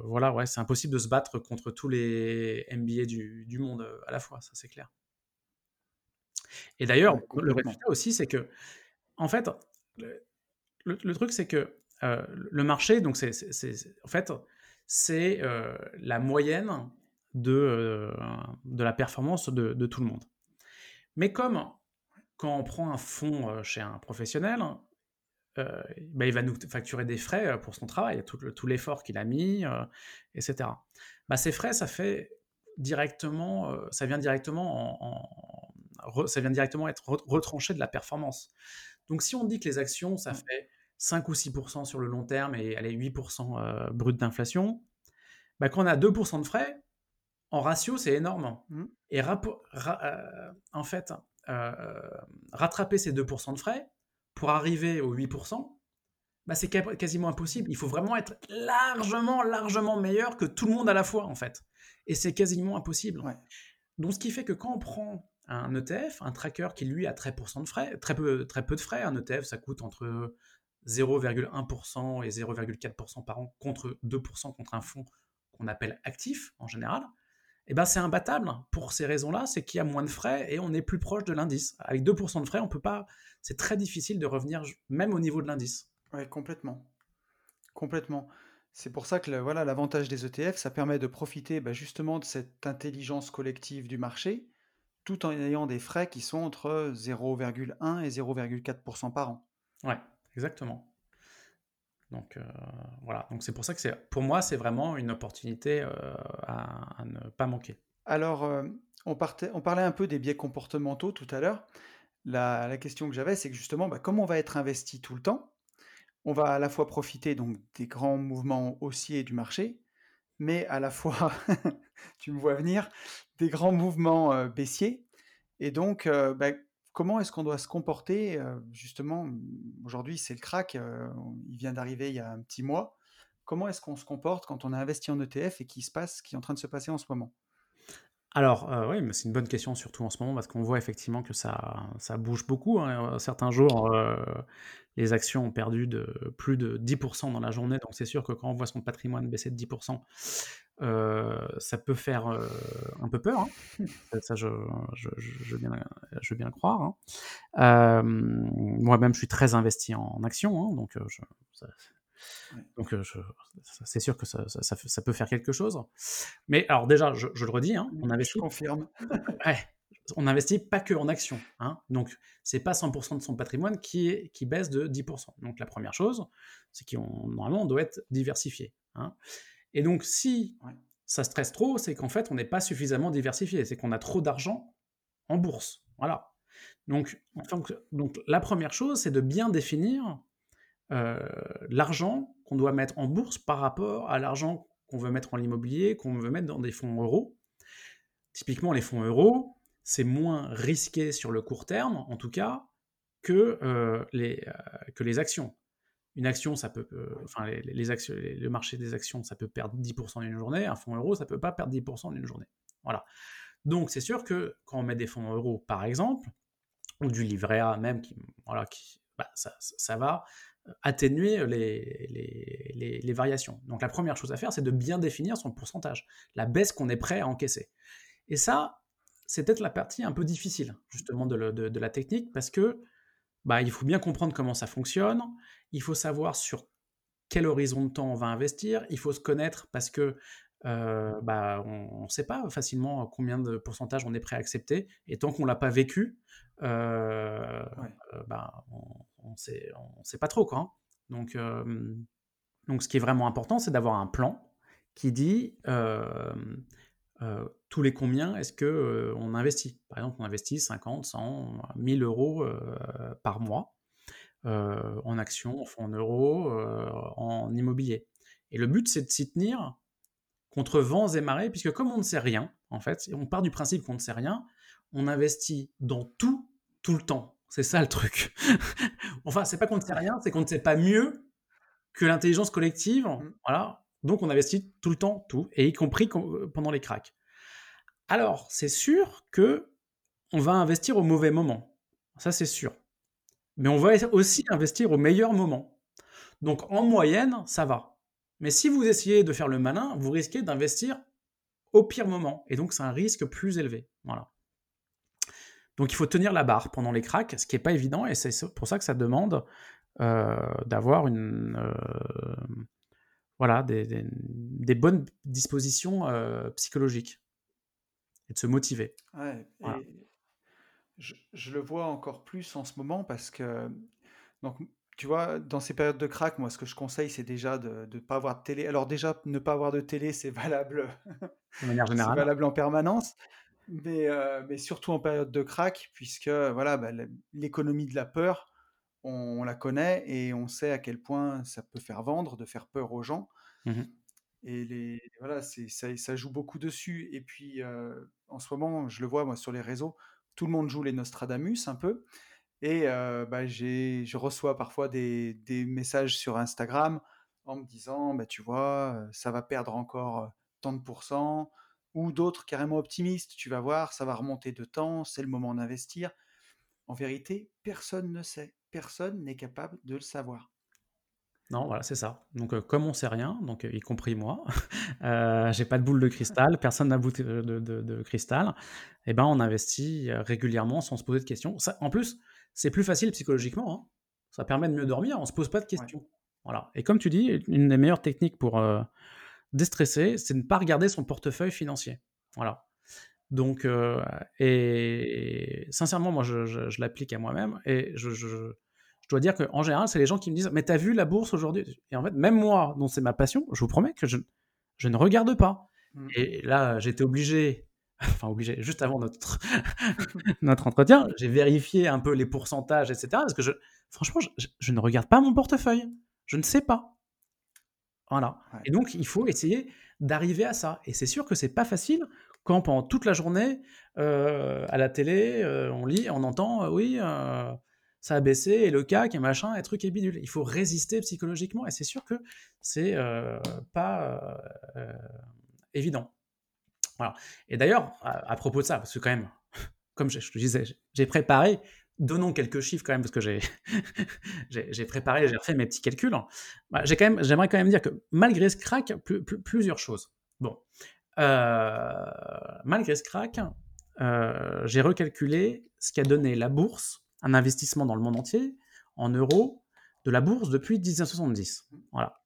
voilà, ouais, c'est impossible de se battre contre tous les MBA du, du monde à la fois, ça c'est clair. Et d'ailleurs, le résultat aussi, c'est que, en fait, le, truc, c'est que euh, le marché, donc c'est, en fait, c'est euh, la moyenne de, euh, de la performance de, tout le monde. Mais comme quand on prend un fonds chez un professionnel, bah, il va nous facturer des frais pour son travail, tout, tout l'effort qu'il a mis, etc. Bah, ces frais, ça fait directement, ça vient directement ça vient directement être retranché de la performance. Donc si on dit que les actions, ça mmh. fait 5 ou 6% sur le long terme et allez, 8% euh, brut d'inflation, bah, quand on a 2% de frais, en ratio, c'est énorme. Mmh. Et euh, en fait, euh, rattraper ces 2% de frais pour arriver aux 8%, bah, c'est quasiment impossible. Il faut vraiment être largement, largement meilleur que tout le monde à la fois, en fait. Et c'est quasiment impossible. Donc, ce qui fait que quand on prend un ETF, un tracker qui lui a très, de frais, très, peu, très peu de frais. Un ETF, ça coûte entre 0,1% et 0,4% par an contre 2% contre un fonds qu'on appelle actif en général. Eh ben c'est imbattable pour ces raisons-là, c'est qu'il y a moins de frais et on est plus proche de l'indice. Avec 2% de frais, on peut pas, c'est très difficile de revenir même au niveau de l'indice. Oui, complètement. Complètement. C'est pour ça que voilà l'avantage des ETF, ça permet de profiter bah, justement de cette intelligence collective du marché tout en ayant des frais qui sont entre 0,1 et 0,4% par an. Ouais, exactement. Donc euh, voilà, donc c'est pour ça que c'est, pour moi, c'est vraiment une opportunité euh, à, ne pas manquer. Alors, euh, on, parlait un peu des biais comportementaux tout à l'heure. La, question que j'avais, c'est que justement, bah, comme on va être investi tout le temps, on va à la fois profiter donc des grands mouvements haussiers du marché, mais à la fois, [laughs] tu me vois venir, des grands mouvements baissiers. Et donc, bah, comment est-ce qu'on doit se comporter Justement, aujourd'hui, c'est le crack, il vient d'arriver il y a un petit mois. Comment est-ce qu'on se comporte quand on a investi en ETF et qui se passe, qui est en train de se passer en ce moment? Alors, euh, oui, mais c'est une bonne question, surtout en ce moment, parce qu'on voit effectivement que ça, bouge beaucoup. Hein. Certains jours, euh, les actions ont perdu de plus de 10% dans la journée, donc c'est sûr que quand on voit son patrimoine baisser de 10%, euh, ça peut faire un peu peur. Hein. Ça, je, je, je, veux bien, je, bien, le croire. Hein. Moi-même, je suis très investi en, actions, donc je, donc, euh, c'est sûr que ça, ça, peut faire quelque chose. Mais alors déjà, je, le redis, hein, [laughs] on investit. Je confirme. on n'investit pas que en actions. Hein, donc, c'est pas 100% de son patrimoine qui, est, qui baisse de 10%. Donc, la première chose, c'est qu'on normalement on doit être diversifié. Hein. Et donc, si ça stresse trop, c'est qu'en fait, on n'est pas suffisamment diversifié. C'est qu'on a trop d'argent en bourse. Voilà. Donc, donc, la première chose, c'est de bien définir euh, l'argent qu'on doit mettre en bourse par rapport à l'argent qu'on veut mettre en immobilier, qu'on veut mettre dans des fonds euros. Typiquement, les fonds euros, c'est moins risqué sur le court terme, en tout cas, que, euh, les, euh, que les actions. Une action, ça peut, enfin, les, actions, le marché des actions, ça peut perdre 10% en une journée. Un fonds euro, ça peut pas perdre 10% en une journée. Voilà. Donc, c'est sûr que quand on met des fonds euros, par exemple, ou du livret A même, qui, voilà, qui, bah, ça, ça, va atténuer les, les, variations. Donc la première chose à faire, c'est de bien définir son pourcentage, la baisse qu'on est prêt à encaisser. Et ça, c'est peut-être la partie un peu difficile, justement, de, de, la technique, parce que bah, il faut bien comprendre comment ça fonctionne, il faut savoir sur quel horizon de temps on va investir, il faut se connaître parce que euh, bah, on ne sait pas facilement combien de pourcentage on est prêt à accepter, et tant qu'on ne l'a pas vécu, euh, euh, bah, on ne sait, on sait pas trop. Quoi, hein. donc, donc, ce qui est vraiment important, c'est d'avoir un plan qui dit tous les combien est-ce que on investit? Par exemple, on investit 50, 100, 1000 euros par mois en actions, en euros, en immobilier. Et le but, c'est de s'y tenir contre vents et marées, puisque comme on ne sait rien, en fait, on part du principe qu'on ne sait rien, on investit dans tout, tout le temps. C'est ça le truc. [laughs] enfin, c'est pas qu'on ne sait rien, c'est qu'on ne sait pas mieux que l'intelligence collective, Mmh. voilà, donc on investit tout le temps tout et y compris quand pendant les cracks. Alors, c'est sûr que on va investir au mauvais moment, ça c'est sûr. Mais on va aussi investir au meilleur moment. Donc en moyenne, ça va. Mais si vous essayez de faire le malin, vous risquez d'investir au pire moment et donc c'est un risque plus élevé, voilà. Donc il faut tenir la barre pendant les cracks, ce qui est pas évident et c'est pour ça que ça demande, heu, d'avoir une, heu, voilà, des des des bonnes dispositions, heu, psychologiques et de se motiver. Ouais Voilà. et je je le vois encore plus en ce moment parce que donc tu vois, dans ces périodes de crack, moi, ce que je conseille, c'est déjà de ne pas avoir de télé. Alors déjà, ne pas avoir de télé, c'est [laughs] valable, De manière c'est générale. valable en permanence, mais, heu, mais surtout en période de crack puisque voilà, bah, l'é l'économie de la peur, on la connaît et on sait à quel point ça peut faire vendre, de faire peur aux gens Mmh mh. et les voilà, ça ça joue beaucoup dessus et puis, en ce moment, je le vois moi sur les réseaux, tout le monde joue les Nostradamus un peu et bah, j'ai je reçois parfois des des messages sur Instagram en me disant: «Bah, tu vois, ça va perdre encore, tant de pourcents» ou d'autres carrément optimistes: «Tu vas voir, ça va remonter de temps, c'est le moment d'investir». En vérité, personne ne sait, personne n'est capable de le savoir. Non, voilà, c'est ça. Donc, heu, comme on sait rien, donc, heu, y compris moi, heu, [laughs] j'ai pas de boule de cristal, personne n'a boule de de cristal et ben, on investit, régulièrement sans se poser de questions. Ça en plus, c'est plus facile psychologiquement, hein. Ça permet de mieux dormir, on se pose pas de Ouais. questions. Voilà et comme tu dis, une des meilleures techniques pour, déstresser, c'est de ne pas regarder son portefeuille financier. Voilà. Donc, et sincèrement, moi, je je je l'applique à moi-même et je dois dire qu'en général, c'est les gens qui me disent: «Mais tu as vu la bourse aujourd'hui?» et en fait, même moi, dont c'est ma passion, je vous promets que je je ne regarde pas Mmh. et là, j'étais obligé, [laughs] enfin obligé, juste avant notre [laughs] notre entretien, j'ai vérifié un peu les pourcentages et cetera parce que je franchement, je ne regarde pas mon portefeuille. Je ne sais pas. Voilà Ouais. et donc il faut essayer d'arriver à ça et c'est sûr que c'est pas facile quand pendant toute la journée, heu, à la télé, heu, on lit, on entend, heu, oui, ça a baissé et le CAC et machin et truc et bidule. Il faut résister psychologiquement et c'est sûr que c'est, heu, pas, heu, évident. Voilà et d'ailleurs, à propos de ça, parce que quand même, [laughs] comme je te disais, j'ai préparé, donnons quelques chiffres quand même parce que j'ai [laughs] j'ai préparé, j'ai refait mes petits calculs. Bah, j'ai quand même j'aimerais quand même dire que malgré ce crack, plu plu plusieurs choses. Bon, malgré ce crack, j'ai recalculé ce qu'a donné la bourse, un investissement dans le monde entier, en euros, de la bourse depuis 1970. Mmh. Voilà.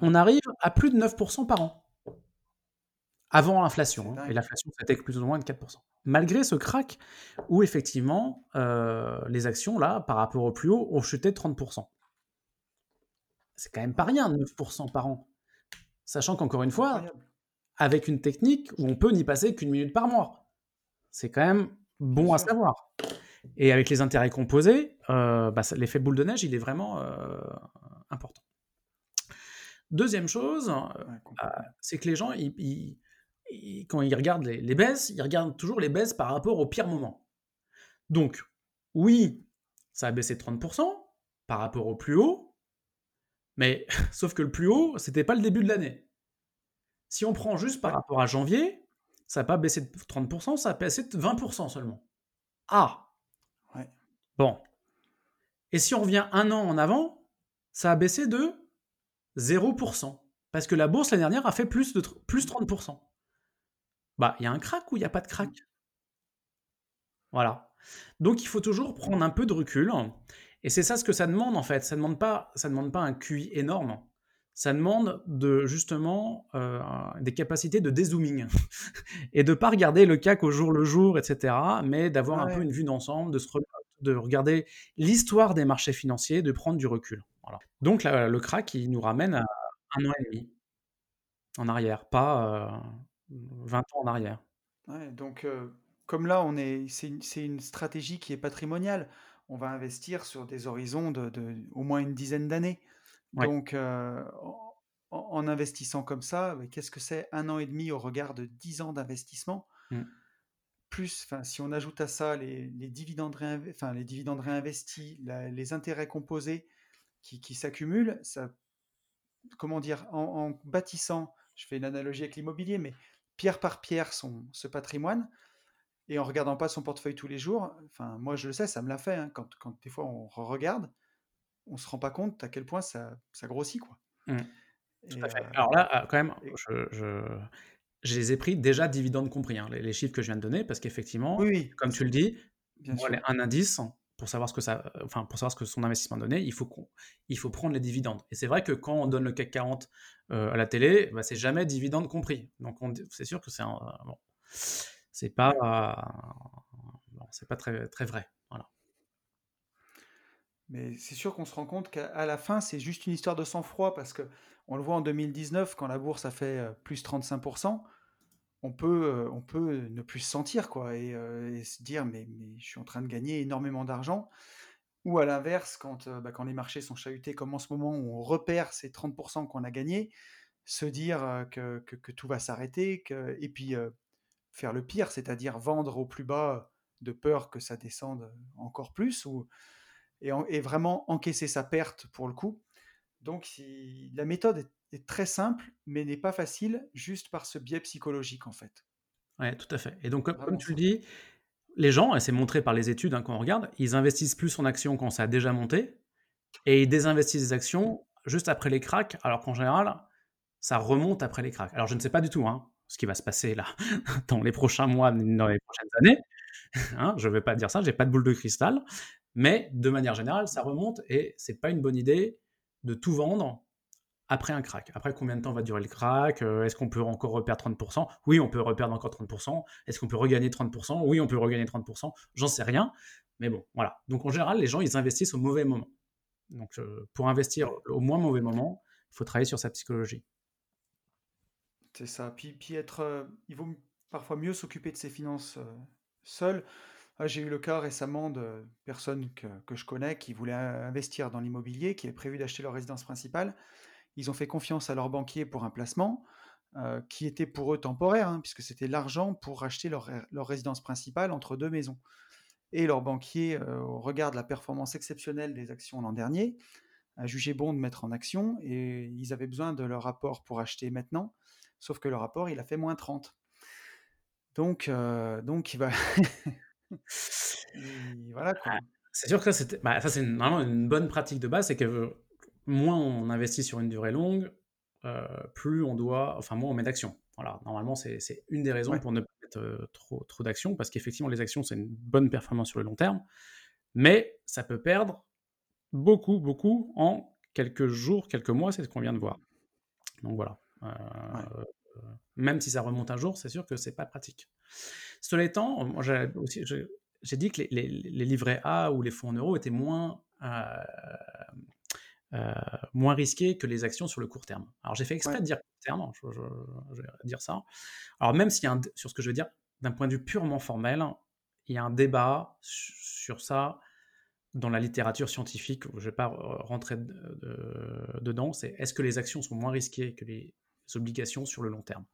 On arrive à plus de 9% par an. Avant l'inflation, hein et l'inflation, c'était plus ou moins de 4% Malgré ce crack où effectivement, heu, les actions là, par rapport au plus haut, ont chuté de 30% C'est quand même pas rien 9% par an. Sachant qu'encore une fois, avec une technique où on peut n'y passer qu'une minute par mois. C'est quand même bon à savoir et avec les intérêts composés, heu, bah, l'effet boule de neige, il est vraiment, heu, important. 2e chose, complètement. c'est que les gens, ils ils ils quand ils regardent les les baisses, ils regardent toujours les baisses par rapport au pire moment. Donc oui, ça a baissé de 30% par rapport au plus haut, mais [laughs] sauf que le plus haut, c'était pas le début de l'année. Si on prend juste par Ouais. rapport à janvier, ça a pas baissé de 30% ça a baissé de 20% seulement. Ah! Bon et si on revient 1 an en avant, ça a baissé de 0% parce que la bourse l'année dernière a fait plus de plus Mmh. 30 Bah, il y a un crack ou il y a pas de crack? Voilà. Donc il faut toujours prendre un peu de recul et c'est ça ce que ça demande en fait. Ça demande pas ça demande pas un QI énorme. Ça demande de justement, heu, des capacités de dézooming [laughs] et de pas regarder le CAC au jour le jour et cetera, mais d'avoir un peu une vue d'ensemble, de se re de regarder l'histoire des marchés financiers, de prendre du recul. Voilà. Donc là, le crack, il nous ramène à 1 an et demi en arrière, pas, heu, 20 ans en arrière. Ouais, donc heu, comme là, on est c'est une stratégie qui est patrimoniale. On va investir sur des horizons de de au moins une dizaine d'années. Ouais. Donc heu, en investissant comme ça, qu'est-ce que c'est un an et demi au regard de 10 ans d'investissement? Mmh. Plus, enfin, si on ajoute à ça les les dividendes réinv enfin, les dividendes réinvestis, la les intérêts composés, qui, qui s'accumulent, ça, comment dire, en, bâtissant, je fais une analogie avec l'immobilier, mais pierre par pierre son, ce patrimoine, et en regardant pas son portefeuille tous les jours, enfin moi je le sais, ça me l'a fait, hein, quand, quand, des fois on regarde, on se rend pas compte à quel point ça, ça grossit. quoi. Mmh. Tout à fait. Euh, Alors là, euh, quand même, je, je, les ai pris déjà dividendes compris, hein, les, chiffres que je viens de donner, parce qu'effectivement, oui, comme tu le dis, un indice, pour savoir ce que ça, enfin pour savoir ce que son investissement donnait, il faut il faut prendre les dividendes. Et c'est vrai que quand on donne le CAC 40 euh, à la télé, bah, c'est jamais dividende compris. Donc c'est sûr que c'est bon, c'est pas c'est pas très très vrai. Voilà. Mais c'est sûr qu'on se rend compte qu'à la fin, c'est juste une histoire de sang-froid parce que on le voit en 2019 quand la bourse a fait euh, plus 35%, on peut, euh, on peut ne plus se sentir quoi euh, et, se dire mais, je suis en train de gagner énormément d'argent. Ou à l'inverse, quand, bah, les marchés sont chahutés comme en ce moment où on repère ces 30% qu'on a gagnés, se dire que, tout va s'arrêter et puis faire le pire, c'est-à-dire vendre au plus bas de peur que ça descende encore plus ou, et vraiment encaisser sa perte pour le coup. Donc la méthode est, très simple, mais n'est pas facile juste par ce biais psychologique en fait. Oui, tout à fait. Et donc comme, tu le dis, les gens, et c'est montré par les études hein, quand on regarde, ils investissent plus en actions quand ça a déjà monté, et ils désinvestissent des actions juste après les cracks, alors qu'en général, ça remonte après les cracks. Alors je ne sais pas du tout hein, ce qui va se passer là [laughs] dans les prochains mois, dans les prochaines années. [laughs] Hein, je ne vais pas dire ça, j'ai pas de boule de cristal, mais de manière générale, ça remonte et c'est pas une bonne idée de tout vendre après un crack. Après, combien de temps va durer le crack? Euh, Est-ce qu'on peut encore reperdre 30% Oui, on peut reperdre encore 30%. Est-ce qu'on peut regagner 30% Oui, on peut regagner 30%. J'en sais rien. Mais bon, voilà. Donc en général, les gens, ils investissent au mauvais moment. Donc euh, pour investir au moins mauvais moment, il faut travailler sur sa psychologie. C'est ça. Puis, être, euh, il vaut parfois mieux s'occuper de ses finances seul ah, j'ai eu le cas récemment de personnes que, je connais qui voulaient investir dans l'immobilier, qui avaient prévu d'acheter leur résidence principale. Ils ont fait confiance à leur banquier pour un placement euh, qui était pour eux temporaire, hein, puisque c'était l'argent pour acheter leur, résidence principale entre deux maisons. Et leur banquier, euh, au regard de la performance exceptionnelle des actions l'an dernier, a jugé bon de mettre en action et ils avaient besoin de leur rapport pour acheter maintenant, sauf que le rapport, il a fait moins 30. Donc, euh, donc il va... [laughs] voilà ah, c'est sûr que ça, c'était, bah, ça c'est vraiment une bonne pratique de base, c'est que moins on investit sur une durée longue, euh, plus on doit, enfin moins on met d'actions. Voilà, normalement c'est, une des raisons pour ne pas mettre euh, trop, trop d'actions, parce qu'effectivement les actions c'est une bonne performance sur le long terme, mais ça peut perdre beaucoup, beaucoup en quelques jours, quelques mois, c'est ce qu'on vient de voir. Donc voilà. Euh, même si ça remonte un jour, c'est sûr que c'est pas pratique. Cela étant, j'ai dit que les, livrets A ou les fonds en euros étaient moins euh, euh, moins risqués que les actions sur le court terme. Alors j'ai fait exprès de dire court terme, je, vais dire ça. Alors même s'il y a un, sur ce que je veux dire, d'un point de vue purement formel, il y a un débat sur ça dans la littérature scientifique. Je ne vais pas rentrer dedans. C'est est-ce que les actions sont moins risquées que les obligations sur le long terme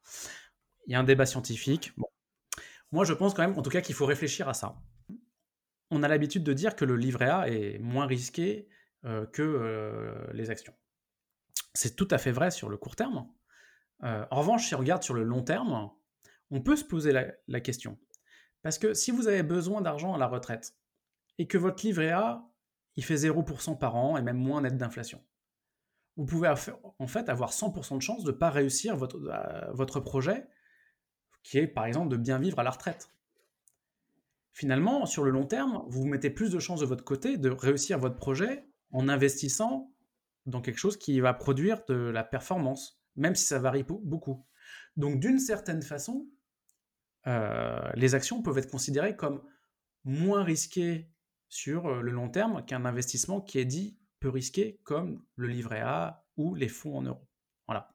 Il y a un débat scientifique. Moi, je pense quand même, en tout cas, qu'il faut réfléchir à ça. On a l'habitude de dire que le livret A est moins risqué euh, que euh, les actions. C'est tout à fait vrai sur le court terme. Euh, en revanche, si on regarde sur le long terme, on peut se poser la, question. Parce que si vous avez besoin d'argent à la retraite et que votre livret A, il fait 0% par an et même moins net d'inflation, vous pouvez en fait avoir 100% de chance de ne pas réussir votre, votre projet qui est par exemple de bien vivre à la retraite. Finalement, sur le long terme, vous vous mettez plus de chances de votre côté de réussir votre projet en investissant dans quelque chose qui va produire de la performance, même si ça varie beaucoup. Donc d'une certaine façon, euh, les actions peuvent être considérées comme moins risquées sur euh, le long terme qu'un investissement qui est dit peu risqué comme le livret A ou les fonds en euros. Voilà.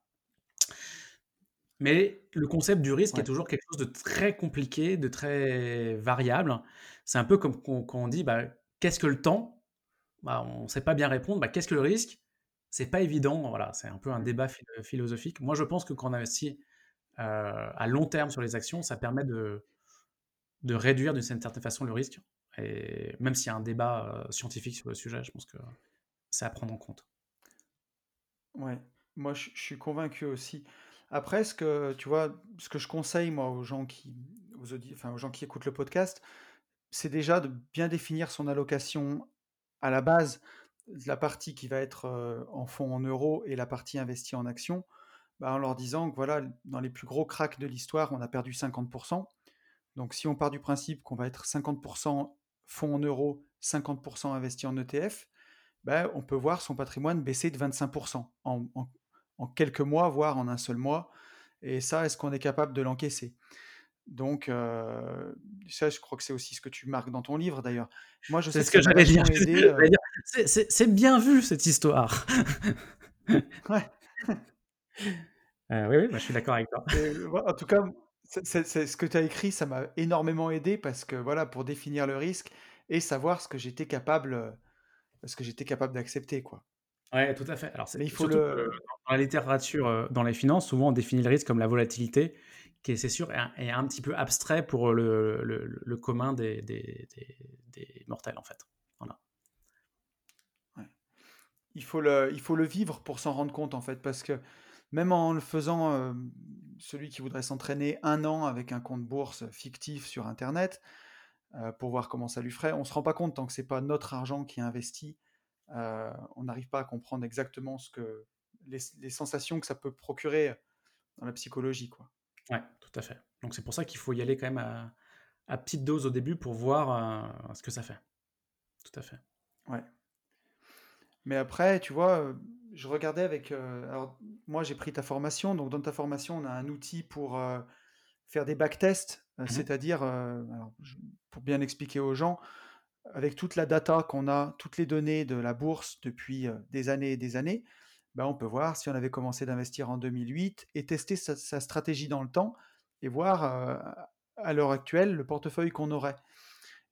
Mais le concept du risque est toujours quelque chose de très compliqué, de très variable. C'est un peu comme quand on dit bah, qu'est-ce que le temps? Bah, On ne sait pas bien répondre. Bah, qu'est-ce que le risque? C'est pas évident. Voilà, c'est un peu un débat philosophique. Moi, je pense que quand on investit euh, à long terme sur les actions, ça permet de, de réduire d'une certaine façon le risque. Et même s'il y a un débat euh, scientifique sur le sujet, je pense que c'est à prendre en compte. Ouais, moi je, suis convaincu aussi. Après, ce que tu vois, ce que je conseille moi aux gens qui, aux, enfin, aux gens qui écoutent le podcast, c'est déjà de bien définir son allocation à la base, la partie qui va être euh, en fonds en euros et la partie investie en actions, bah, en leur disant que voilà, dans les plus gros cracks de l'histoire, on a perdu 50%. Donc si on part du principe qu'on va être 50% fonds en euros, 50% investi en ETF, bah, on peut voir son patrimoine baisser de 25% en, en, quelques mois, voire en un seul mois. Et ça, est-ce qu'on est capable de l'encaisser? Donc, euh, ça, je crois que c'est aussi ce que tu marques dans ton livre, d'ailleurs. Moi, je sais ce que, j'allais dire. [laughs] Euh c'est bien vu, cette histoire. [laughs] ouais. Euh, oui, oui bah, je suis d'accord avec toi. en tout cas, c'est ce que tu as écrit, ça m'a énormément aidé parce que, voilà, pour définir le risque et savoir ce que j'étais capable, ce que j'étais capable d'accepter, quoi. Ouais, tout à fait. Alors, il faut le... dans la littérature, dans les finances, souvent on définit le risque comme la volatilité qui c'est sûr est un, petit peu abstrait pour le, le, commun des, des, des, mortels en fait. Voilà. Il, faut le, il faut le vivre pour s'en rendre compte en fait, parce que même en le faisant, euh, celui qui voudrait s'entraîner un an avec un compte bourse fictif sur Internet, euh, pour voir comment ça lui ferait, on ne se rend pas compte tant que c'est pas notre argent qui est investi, euh, on n'arrive pas à comprendre exactement ce que les, les, sensations que ça peut procurer dans la psychologie, quoi. Ouais, tout à fait. Donc c'est pour ça qu'il faut y aller quand même à, petite dose au début pour voir euh, ce que ça fait. Tout à fait. Ouais. Mais après, tu vois, euh, je regardais avec. Euh, alors, moi, j'ai pris ta formation. Donc, dans ta formation, on a un outil pour faire des backtests, mmh c'est-à-dire, pour bien expliquer aux gens, avec toute la data qu'on a, toutes les données de la bourse depuis des années et des années, bah, on peut voir si on avait commencé d'investir en 2008 et tester sa, stratégie dans le temps et voir à l'heure actuelle le portefeuille qu'on aurait.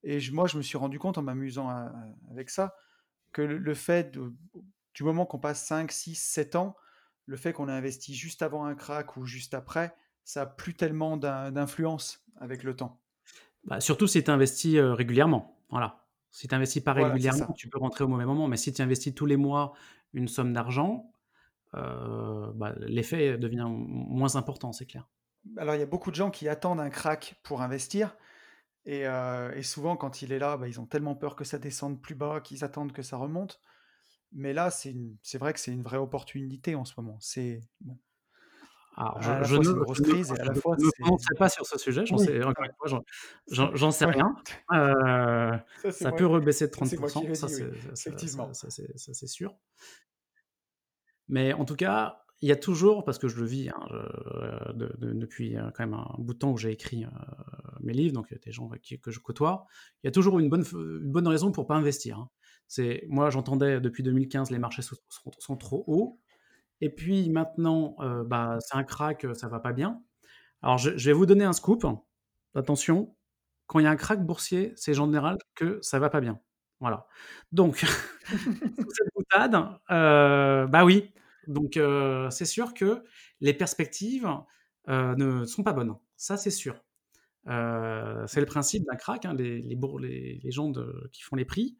Et moi, je me suis rendu compte en m'amusant avec ça que le, fait du moment qu'on passe 5, 6, 7 ans, le fait qu'on a investi juste avant un crack ou juste après, ça n'a plus tellement d'influence avec le temps. Bah, surtout si tu investis régulièrement. Voilà. Si tu n'investis pas régulièrement, tu peux rentrer au mauvais moment. Mais si tu investis tous les mois une somme d'argent, euh, bah, l'effet devient moins important, c'est clair. Alors il y a beaucoup de gens qui attendent un crack pour investir. Et, euh, souvent, quand il est là, bah, ils ont tellement peur que ça descende plus bas qu'ils attendent que ça remonte. Mais là, c'est vrai que c'est une vraie opportunité en ce moment. C'est bon. Alors, je, je, ne, grosse crise et à la fois, ne pas sur ce sujet, j'en sais, encore une fois, j'en sais rien. Euh, [laughs] ça, peut rebaisser de 30%, ça c'est sûr. Mais en tout cas, il y a toujours, parce que je le vis hein, depuis euh, quand même un bout de temps où j'ai écrit euh, mes livres, donc il y a des gens que je côtoie, il y a toujours une bonne, une bonne raison pour pas investir. Hein. C'est moi, j'entendais depuis 2015 les marchés sont, sont, trop hauts, et puis maintenant, euh, bah, c'est un crack, ça va pas bien. Alors je, vais vous donner un scoop. Attention, quand il y a un crack boursier, c'est général que ça va pas bien. Voilà. Donc, [laughs] cette boutade, bah oui, donc, c'est sûr que les perspectives ne sont pas bonnes. Ça, c'est sûr. c'est le principe d'un crack. Hein, les, les, gens qui font les prix,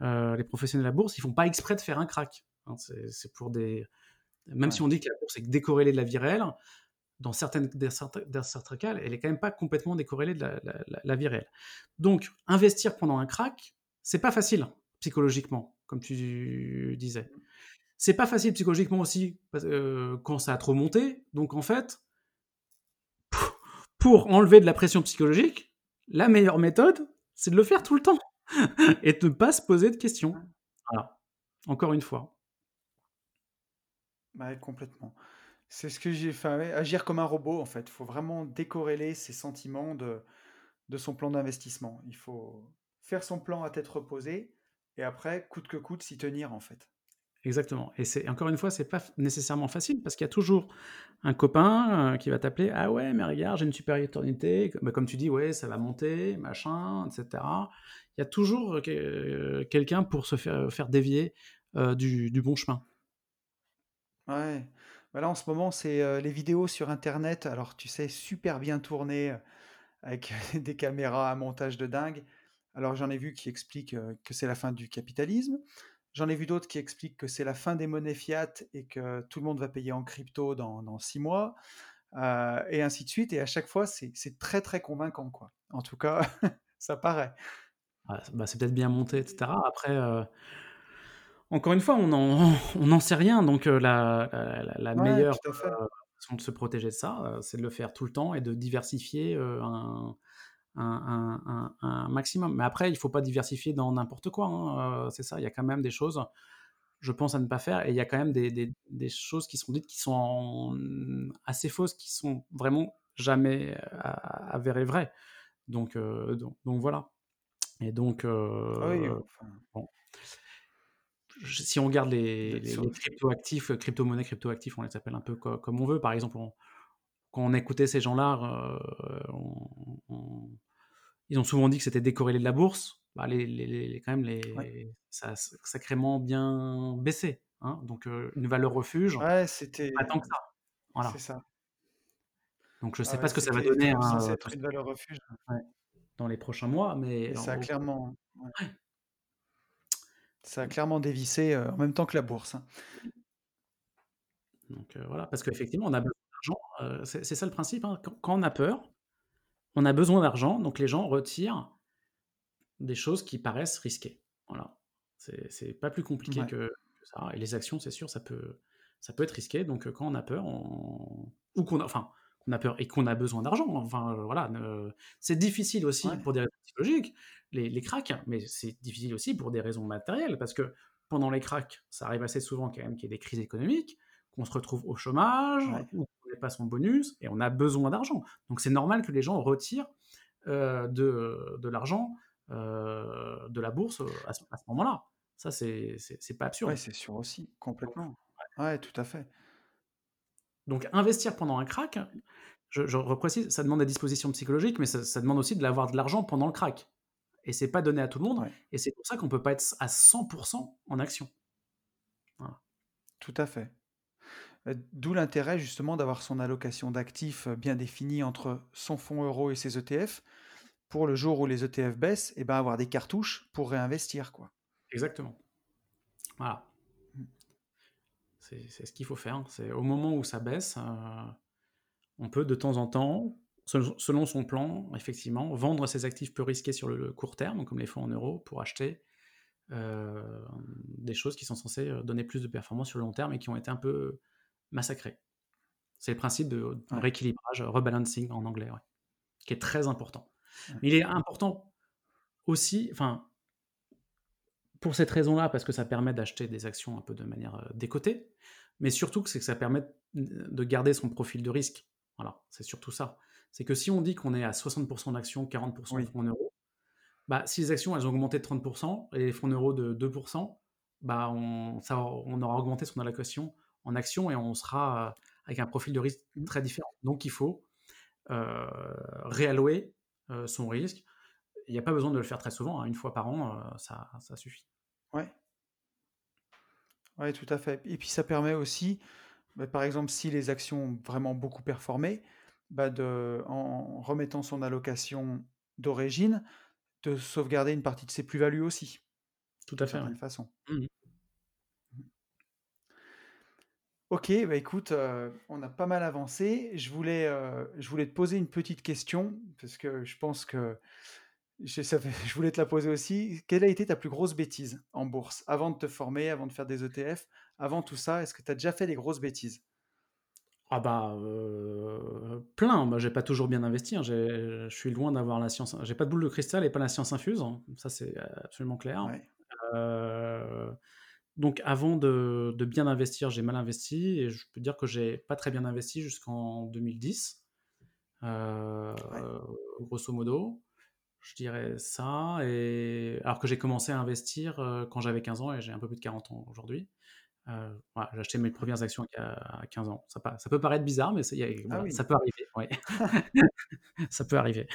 les professionnels de la bourse, ils font pas exprès de faire un crack. Hein. c'est pour des. Même si on dit que la bourse est décorrélée de la vie réelle, dans, certaines, certains, cas, elle est quand même pas complètement décorrélée de la, la vie réelle. Donc, investir pendant un crack, c'est pas facile psychologiquement, comme tu disais. C'est pas facile psychologiquement aussi euh, quand ça a trop monté. Donc en fait, pour enlever de la pression psychologique, la meilleure méthode, c'est de le faire tout le temps [laughs] et de ne pas se poser de questions. Voilà. Encore une fois. Bah, complètement. C'est ce que j'ai fait. Agir comme un robot, en fait. Il faut vraiment décorréler ses sentiments de, de son plan d'investissement. Il faut faire son plan à tête reposée et après, coûte que coûte, s'y tenir, en fait. Exactement. Et c'est encore une fois, c'est pas nécessairement facile parce qu'il y a toujours un copain euh, qui va t'appeler. Ah ouais, mais regarde, j'ai une supériorité. Bah, comme tu dis, ouais, ça va monter, machin, etc. Il y a toujours euh, euh, quelqu'un pour se faire, faire dévier du, bon chemin. Ouais. Voilà, en ce moment, c'est les vidéos sur Internet. Alors, tu sais, super bien tournées avec [laughs] des caméras à montage de dingue. Alors, j'en ai vu qui expliquent que c'est la fin du capitalisme. J'en ai vu d'autres qui expliquent que c'est la fin des monnaies fiat et que tout le monde va payer en crypto dans, dans six mois, et ainsi de suite. Et à chaque fois, c'est très très convaincant, quoi. En tout cas, [laughs] ça paraît. bah, c'est peut-être bien monté, etc. Après, encore une fois, [laughs] on n'en sait rien. Donc, euh, la, la, meilleure façon de se protéger de ça, c'est de le faire tout le temps et de diversifier un, un, un, maximum. Mais après, il ne faut pas diversifier dans n'importe quoi. Hein, c'est ça, il y a quand même des choses, je pense, à ne pas faire. Et il y a quand même des, des, des choses qui sont dites qui sont assez fausses, qui sont vraiment jamais avérées vraies. Donc, donc, donc, voilà. Et donc, ah bon. Si on regarde les, les, crypto-actifs, crypto-monnaies, crypto-actifs, on les appelle un peu comme on veut. Par exemple, on, quand on écoutait ces gens-là, euh, ils ont souvent dit que c'était décorrélé de la bourse. Bah, les, quand même, les, ça a sacrément bien baissé. Hein. Donc, euh, une valeur refuge, ouais, c'était... pas tant que ça. Voilà. C'est ça. Donc, je ne sais pas ce que ça va donner. Hein, une valeur refuge. dans les prochains mois, mais... ça a clairement... Ça a clairement dévissé euh, en même temps que la bourse. Hein. Donc voilà, parce qu'effectivement, on a besoin c'est ça le principe, hein. quand on a peur, on a besoin d'argent, donc les gens retirent des choses qui paraissent risquées. Voilà. C'est pas plus compliqué que, ça. Et les actions, c'est sûr, ça peut, ça peut être risqué. Donc quand on a peur, ou qu'on a, enfin, qu'on a peur et qu'on a besoin d'argent, enfin voilà, c'est difficile aussi pour des raisons psychologiques, les, les cracks, mais c'est difficile aussi pour des raisons matérielles, parce que pendant les cracks, ça arrive assez souvent quand même qu'il y ait des crises économiques, qu'on se retrouve au chômage, ou pas son bonus et on a besoin d'argent. Donc c'est normal que les gens retirent euh, de, de l'argent euh, de la bourse euh, à ce, moment-là. Ça, c'est pas absurde. Oui, c'est sûr aussi, complètement. Ouais, tout à fait. Donc investir pendant un crack, je, je reprécise, ça demande des dispositions psychologiques, mais ça, demande aussi de l'avoir de l'argent pendant le crack. Et c'est pas donné à tout le monde. Et c'est pour ça qu'on peut pas être à 100% en action. Tout à fait. D'où l'intérêt justement d'avoir son allocation d'actifs bien définie entre son fonds euro et ses ETF, pour le jour où les ETF baissent, et eh ben avoir des cartouches pour réinvestir. quoi. Exactement. Voilà. Mmh. C'est ce qu'il faut faire. C'est au moment où ça baisse, on peut de temps en temps, selon son plan, effectivement, vendre ses actifs peu risqués sur le court terme, comme les fonds en euros, pour acheter des choses qui sont censées donner plus de performance sur le long terme et qui ont été un peu massacré. C'est le principe de rééquilibrage, rebalancing en anglais, qui est très important. Mais il est important aussi, enfin, pour cette raison-là, parce que ça permet d'acheter des actions un peu de manière euh, décotée, mais surtout que c'est que ça permet de garder son profil de risque. Voilà, c'est surtout ça. C'est que si on dit qu'on est à 60% d'actions, 40% de fonds en euros, bah, si les actions elles ont augmenté de 30% et les fonds en euros de 2%, bah, on, ça, on aura augmenté son allocation en action et on sera euh, avec un profil de risque mmh. très différent. Donc il faut euh, réallouer euh, son risque. Il n'y a pas besoin de le faire très souvent, hein. une fois par an, ça, ça, suffit. Ouais. Ouais, tout à fait. Et puis ça permet aussi, bah, par exemple, si les actions ont vraiment beaucoup performé, bah de, en remettant son allocation d'origine, de sauvegarder une partie de ses plus-values aussi. Tout à fait. De façon. Mmh Ok, bah écoute, euh, on a pas mal avancé. Je voulais, euh, je voulais te poser une petite question, parce que je pense que je, [laughs] je voulais te la poser aussi. Quelle a été ta plus grosse bêtise en bourse avant de te former, avant de faire des ETF, avant tout ça? Est-ce que tu as déjà fait des grosses bêtises? Ah bah euh, plein. Bah, j'ai pas toujours bien investi. Hein. Je suis loin d'avoir la science. J'ai pas de boule de cristal et pas la science infuse. Hein. Ça c'est absolument clair. Ouais donc avant de, bien investir, j'ai mal investi et je peux dire que j'ai pas très bien investi jusqu'en 2010, euh, grosso modo. Je dirais ça. Et alors que j'ai commencé à investir euh, quand j'avais 15 ans et j'ai un peu plus de 40 ans aujourd'hui. Euh, j'ai acheté mes premières actions à 15 ans. Ça, ça peut paraître bizarre, mais ah ça peut arriver. [laughs] [laughs] ça peut arriver.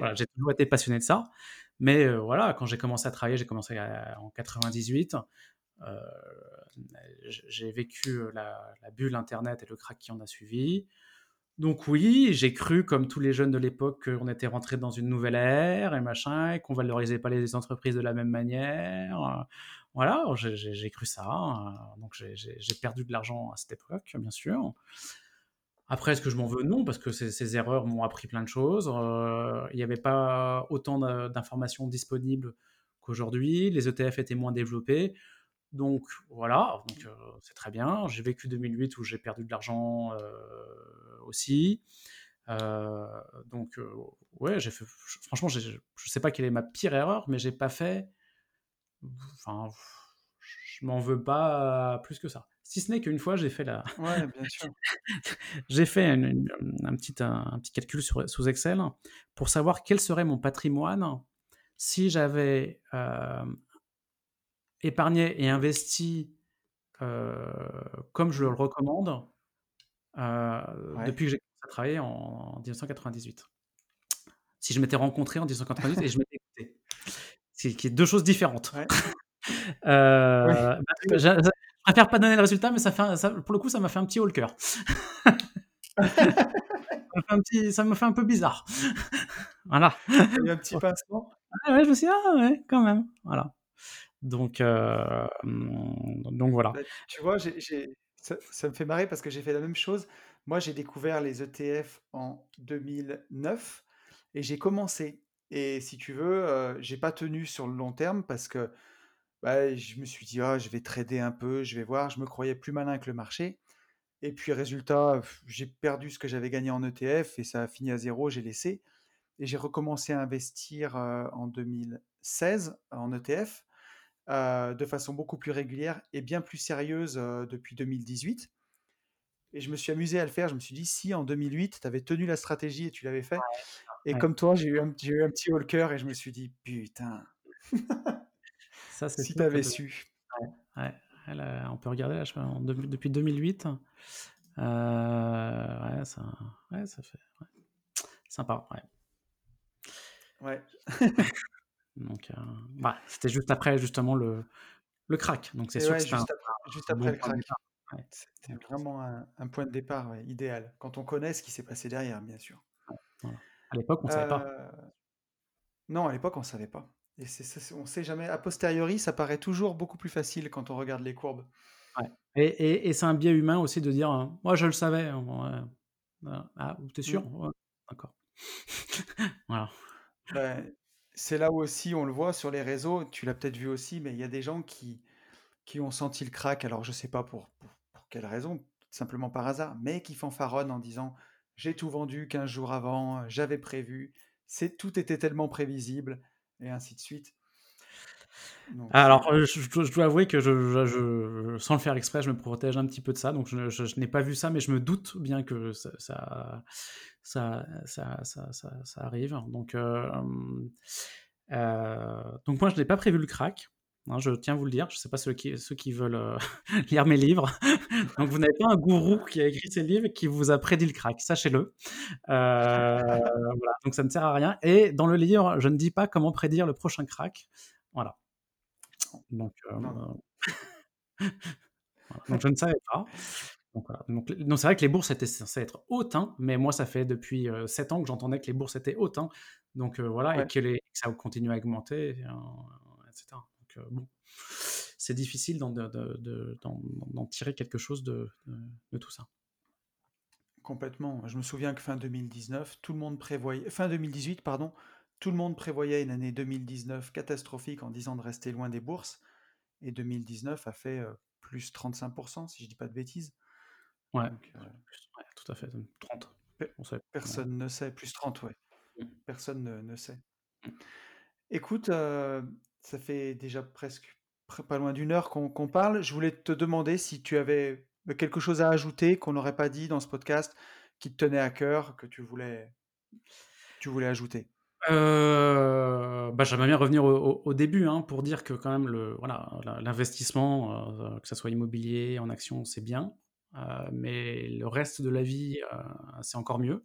Ah j'ai toujours été passionné de ça. Mais voilà, quand j'ai commencé à travailler, j'ai commencé en 98. Euh, j'ai vécu euh, la, bulle Internet et le crack qui en a suivi. Donc oui, j'ai cru, comme tous les jeunes de l'époque, qu'on était rentré dans une nouvelle ère et machin, et qu'on valorisait pas les entreprises de la même manière. Voilà, j'ai cru ça. Euh, donc j'ai perdu de l'argent à cette époque, bien sûr. Après, est-ce que je m'en veux? Non, parce que ces, erreurs m'ont appris plein de choses. Euh, il n'y avait pas autant d'informations disponibles qu'aujourd'hui. Les ETF étaient moins développés. Donc voilà, euh, c'est très bien. J'ai vécu 2008 où j'ai perdu de l'argent aussi. donc ouais, j'ai fait. Franchement, je ne sais pas quelle est ma pire erreur, mais j'ai pas fait Enfin, je m'en veux pas plus que ça. Si ce n'est qu'une fois, j'ai fait la. Ouais, bien [laughs] sûr. j'ai fait un, petit, un, petit calcul sur, sous Excel pour savoir quel serait mon patrimoine si j'avais euh, épargné et investi euh, comme je le recommande euh, depuis que j'ai commencé à travailler en, 1998. Si je m'étais rencontré en 1998 et je m'étais c'est qui est deux choses différentes. [laughs] euh, bah, je, préfère pas donner le résultat, mais ça fait ça, pour le coup, ça m'a fait un petit haut le cœur. ça me fait un peu bizarre. [laughs] voilà. Il y a un petit. Ah ouais, je me suis dit, ah ouais, quand même. Voilà. Donc, euh, donc voilà. Bah, tu vois, ça, me fait marrer parce que j'ai fait la même chose. Moi, j'ai découvert les ETF en 2009 et j'ai commencé et si tu veux, j'ai pas tenu sur le long terme parce que bah, je me suis dit: «Ah, je vais trader un peu, je vais voir». Je me croyais plus malin que le marché et puis résultat, j'ai perdu ce que j'avais gagné en ETF et ça a fini à zéro, j'ai laissé et j'ai recommencé à investir, en 2016 en ETF, de façon beaucoup plus régulière et bien plus sérieuse, depuis 2018 et je me suis amusé à le faire. Je me suis dit: «Si en 2008, tu avais tenu la stratégie et tu l'avais fait» Et comme toi, j'ai eu, un, eu un petit haut le cœur et je me suis dit, putain, [laughs] ça, si t'avais su. Ouais, on peut regarder là, je, en, depuis 2008. Euh, ouais, ça, ouais, ça fait. Sympa, ouais. [laughs] Donc, euh, bah, c'était juste après justement le, le crack. Donc c'est sûr que juste, après, juste après le crack. C'était vraiment un, un, point de départ idéal. Quand on connaît ce qui s'est passé derrière, bien sûr. Voilà. À l'époque, on ne savait pas. Euh, non, à l'époque, on ne savait pas. Et c'est, on ne sait jamais. A posteriori, ça paraît toujours beaucoup plus facile quand on regarde les courbes. Ouais. Et, et, c'est un biais humain aussi de dire hein, Moi, je le savais. Hein, ah, t'es sûr? Mmh. D'accord. [laughs] voilà. Ben, c'est là où aussi on le voit sur les réseaux. Tu l'as peut-être vu aussi, mais il y a des gens qui, qui ont senti le crack. Alors, je ne sais pas pour, pour, pour quelle raison, simplement par hasard, mais qui fanfaronnent en disant j'ai tout vendu 15 jours avant, j'avais prévu, c'est tout était tellement prévisible, et ainsi de suite. Alors, je, dois avouer que je, sans le faire exprès, je me protège un petit peu de ça. Donc, je, n'ai pas vu ça, mais je me doute bien que ça, ça, ça, ça, arrive. Donc, euh, donc moi, je n'ai pas prévu le crack. Hein, je tiens à vous le dire, je ne sais pas ceux qui, ceux qui veulent euh, [laughs] lire mes livres. [laughs] Donc, vous n'avez pas un gourou qui a écrit ces livres et qui vous a prédit le crack, sachez-le. Euh, voilà, donc ça ne sert à rien. Et dans le livre, je ne dis pas comment prédire le prochain crack. Voilà. Donc, euh, donc je ne savais pas. Donc, voilà. donc, c'est vrai que les bourses étaient censées être hautes, hein, mais moi, ça fait depuis 7 ans que j'entendais que les bourses étaient hautes. Hein. donc voilà, et que, les, que, ça continue à augmenter, etc bon, c'est difficile d'en tirer quelque chose de, tout ça. Complètement. Je me souviens que fin 2019, tout le monde prévoyait, fin 2018, pardon, tout le monde prévoyait une année 2019 catastrophique en disant de rester loin des bourses. Et 2019 a fait euh, plus 35%, si je ne dis pas de bêtises. Ouais, euh, tout à fait, 30. personne ne sait, plus 30, ouais. Mmh. Personne ne, sait. Mmh. Écoute, euh, ça fait déjà presque pas loin d'une heure qu'on parle. Je voulais te demander si tu avais euh, quelque chose à ajouter qu'on n'aurait pas dit dans ce podcast, qui te tenait à cœur, que tu voulais, tu voulais ajouter. Euh, bah, J'aimerais bien revenir au, début hein, pour dire que quand même le voilà l'investissement, euh, que ce soit immobilier, en action, c'est bien, mais le reste de la vie, c'est encore mieux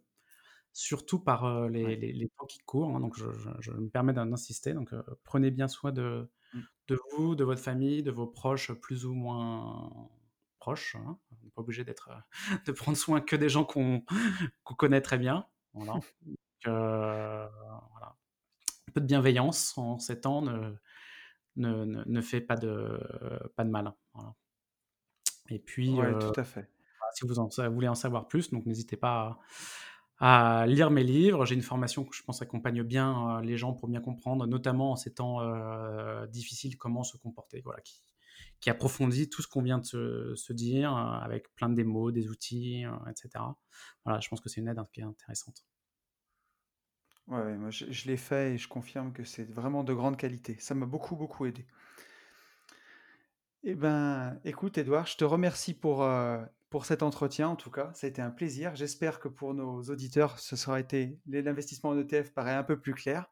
surtout par les, temps qui courent. Hein, donc, je, me permets d'insister. Donc, prenez bien soin de, mmh. de vous, de votre famille, de vos proches plus ou moins proches. Hein. On n'est pas obligé d'être, [laughs] de prendre soin que des gens qu'on connaît très bien. Voilà. [laughs] voilà. Un peu de bienveillance en ces temps. Ne, ne, ne, fait pas de, pas de mal. Et puis, ouais, tout à fait. si vous, en, voulez en savoir plus, donc n'hésitez pas à, lire mes livres. J'ai une formation que je pense accompagne bien les gens pour bien comprendre, notamment en ces temps difficiles, comment se comporter. Voilà, qui, approfondit tout ce qu'on vient de se, dire, avec plein de démos, des outils, etc. Voilà, je pense que c'est une aide qui est intéressante. Ouais, moi je, l'ai fait et je confirme que c'est vraiment de grande qualité. Ça m'a beaucoup, beaucoup aidé. Eh ben, écoute, Edouard, je te remercie pour, euh, pour cet entretien, en tout cas. Ça a été un plaisir. J'espère que pour nos auditeurs, ce sera été l'investissement en ETF paraît un peu plus clair.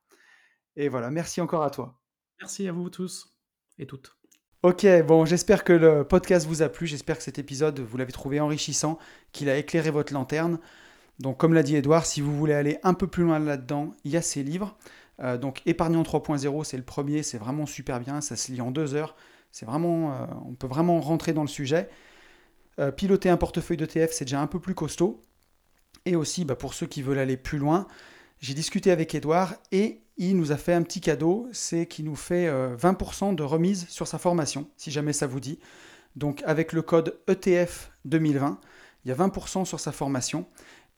Et voilà, merci encore à toi. Merci à vous tous et toutes. Ok, bon, j'espère que le podcast vous a plu. J'espère que cet épisode, vous l'avez trouvé enrichissant, qu'il a éclairé votre lanterne. Donc, comme l'a dit Edouard, si vous voulez aller un peu plus loin là-dedans, il y a ces livres. Euh, donc, Épargnant 3.0, c'est le premier, c'est vraiment super bien, ça se lit en deux heures. C'est vraiment, euh, on peut vraiment rentrer dans le sujet. Euh, piloter un portefeuille d'ETF, c'est déjà un peu plus costaud. Et aussi, bah, pour ceux qui veulent aller plus loin, j'ai discuté avec Edouard et il nous a fait un petit cadeau, c'est qu'il nous fait 20% de remise sur sa formation, si jamais ça vous dit. Donc avec le code ETF 2020, il y a 20% sur sa formation.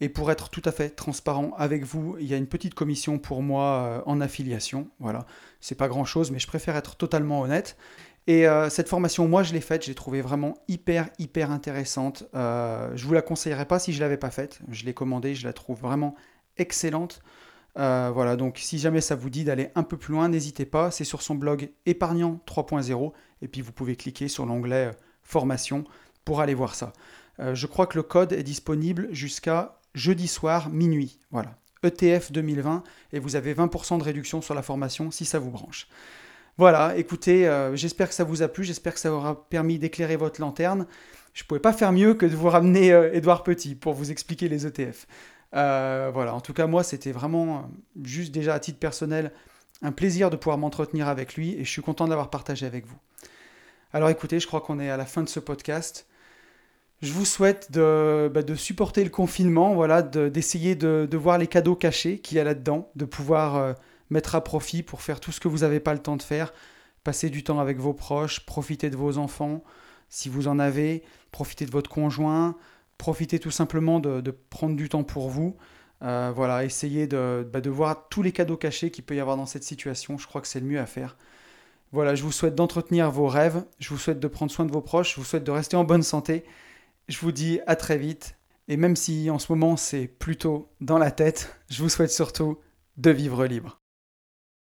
Et pour être tout à fait transparent avec vous, il y a une petite commission pour moi euh, en affiliation. Voilà, c'est pas grand chose, mais je préfère être totalement honnête. Et euh, cette formation, moi, je l'ai faite, je l'ai trouvée vraiment hyper, hyper intéressante. Euh, je vous la conseillerais pas si je l'avais pas faite. Je l'ai commandée, je la trouve vraiment excellente. voilà, donc si jamais ça vous dit d'aller un peu plus loin, n'hésitez pas. C'est sur son blog épargnant 3.0. Et puis vous pouvez cliquer sur l'onglet formation pour aller voir ça. je crois que le code est disponible jusqu'à jeudi soir, minuit. Voilà. ETF 2020 et vous avez 20% de réduction sur la formation si ça vous branche. Voilà, écoutez, euh, j'espère que ça vous a plu, j'espère que ça aura permis d'éclairer votre lanterne. Je ne pouvais pas faire mieux que de vous ramener Edouard euh, Petit pour vous expliquer les ETF. Euh, voilà, en tout cas, moi, c'était vraiment, juste déjà à titre personnel, un plaisir de pouvoir m'entretenir avec lui et je suis content de l'avoir partagé avec vous. Alors écoutez, je crois qu'on est à la fin de ce podcast. Je vous souhaite de, bah, supporter le confinement, voilà, d'essayer de, voir les cadeaux cachés qu'il y a là-dedans, de pouvoir mettre à profit pour faire tout ce que vous n'avez pas le temps de faire, passer du temps avec vos proches, profiter de vos enfants, si vous en avez, profiter de votre conjoint, profiter tout simplement de, prendre du temps pour vous. Euh, voilà, essayer de, bah, de voir tous les cadeaux cachés qu'il peut y avoir dans cette situation. Je crois que c'est le mieux à faire. Voilà, je vous souhaite d'entretenir vos rêves, je vous souhaite de prendre soin de vos proches, je vous souhaite de rester en bonne santé. Je vous dis à très vite. Et même si en ce moment c'est plutôt dans la tête, je vous souhaite surtout de vivre libre.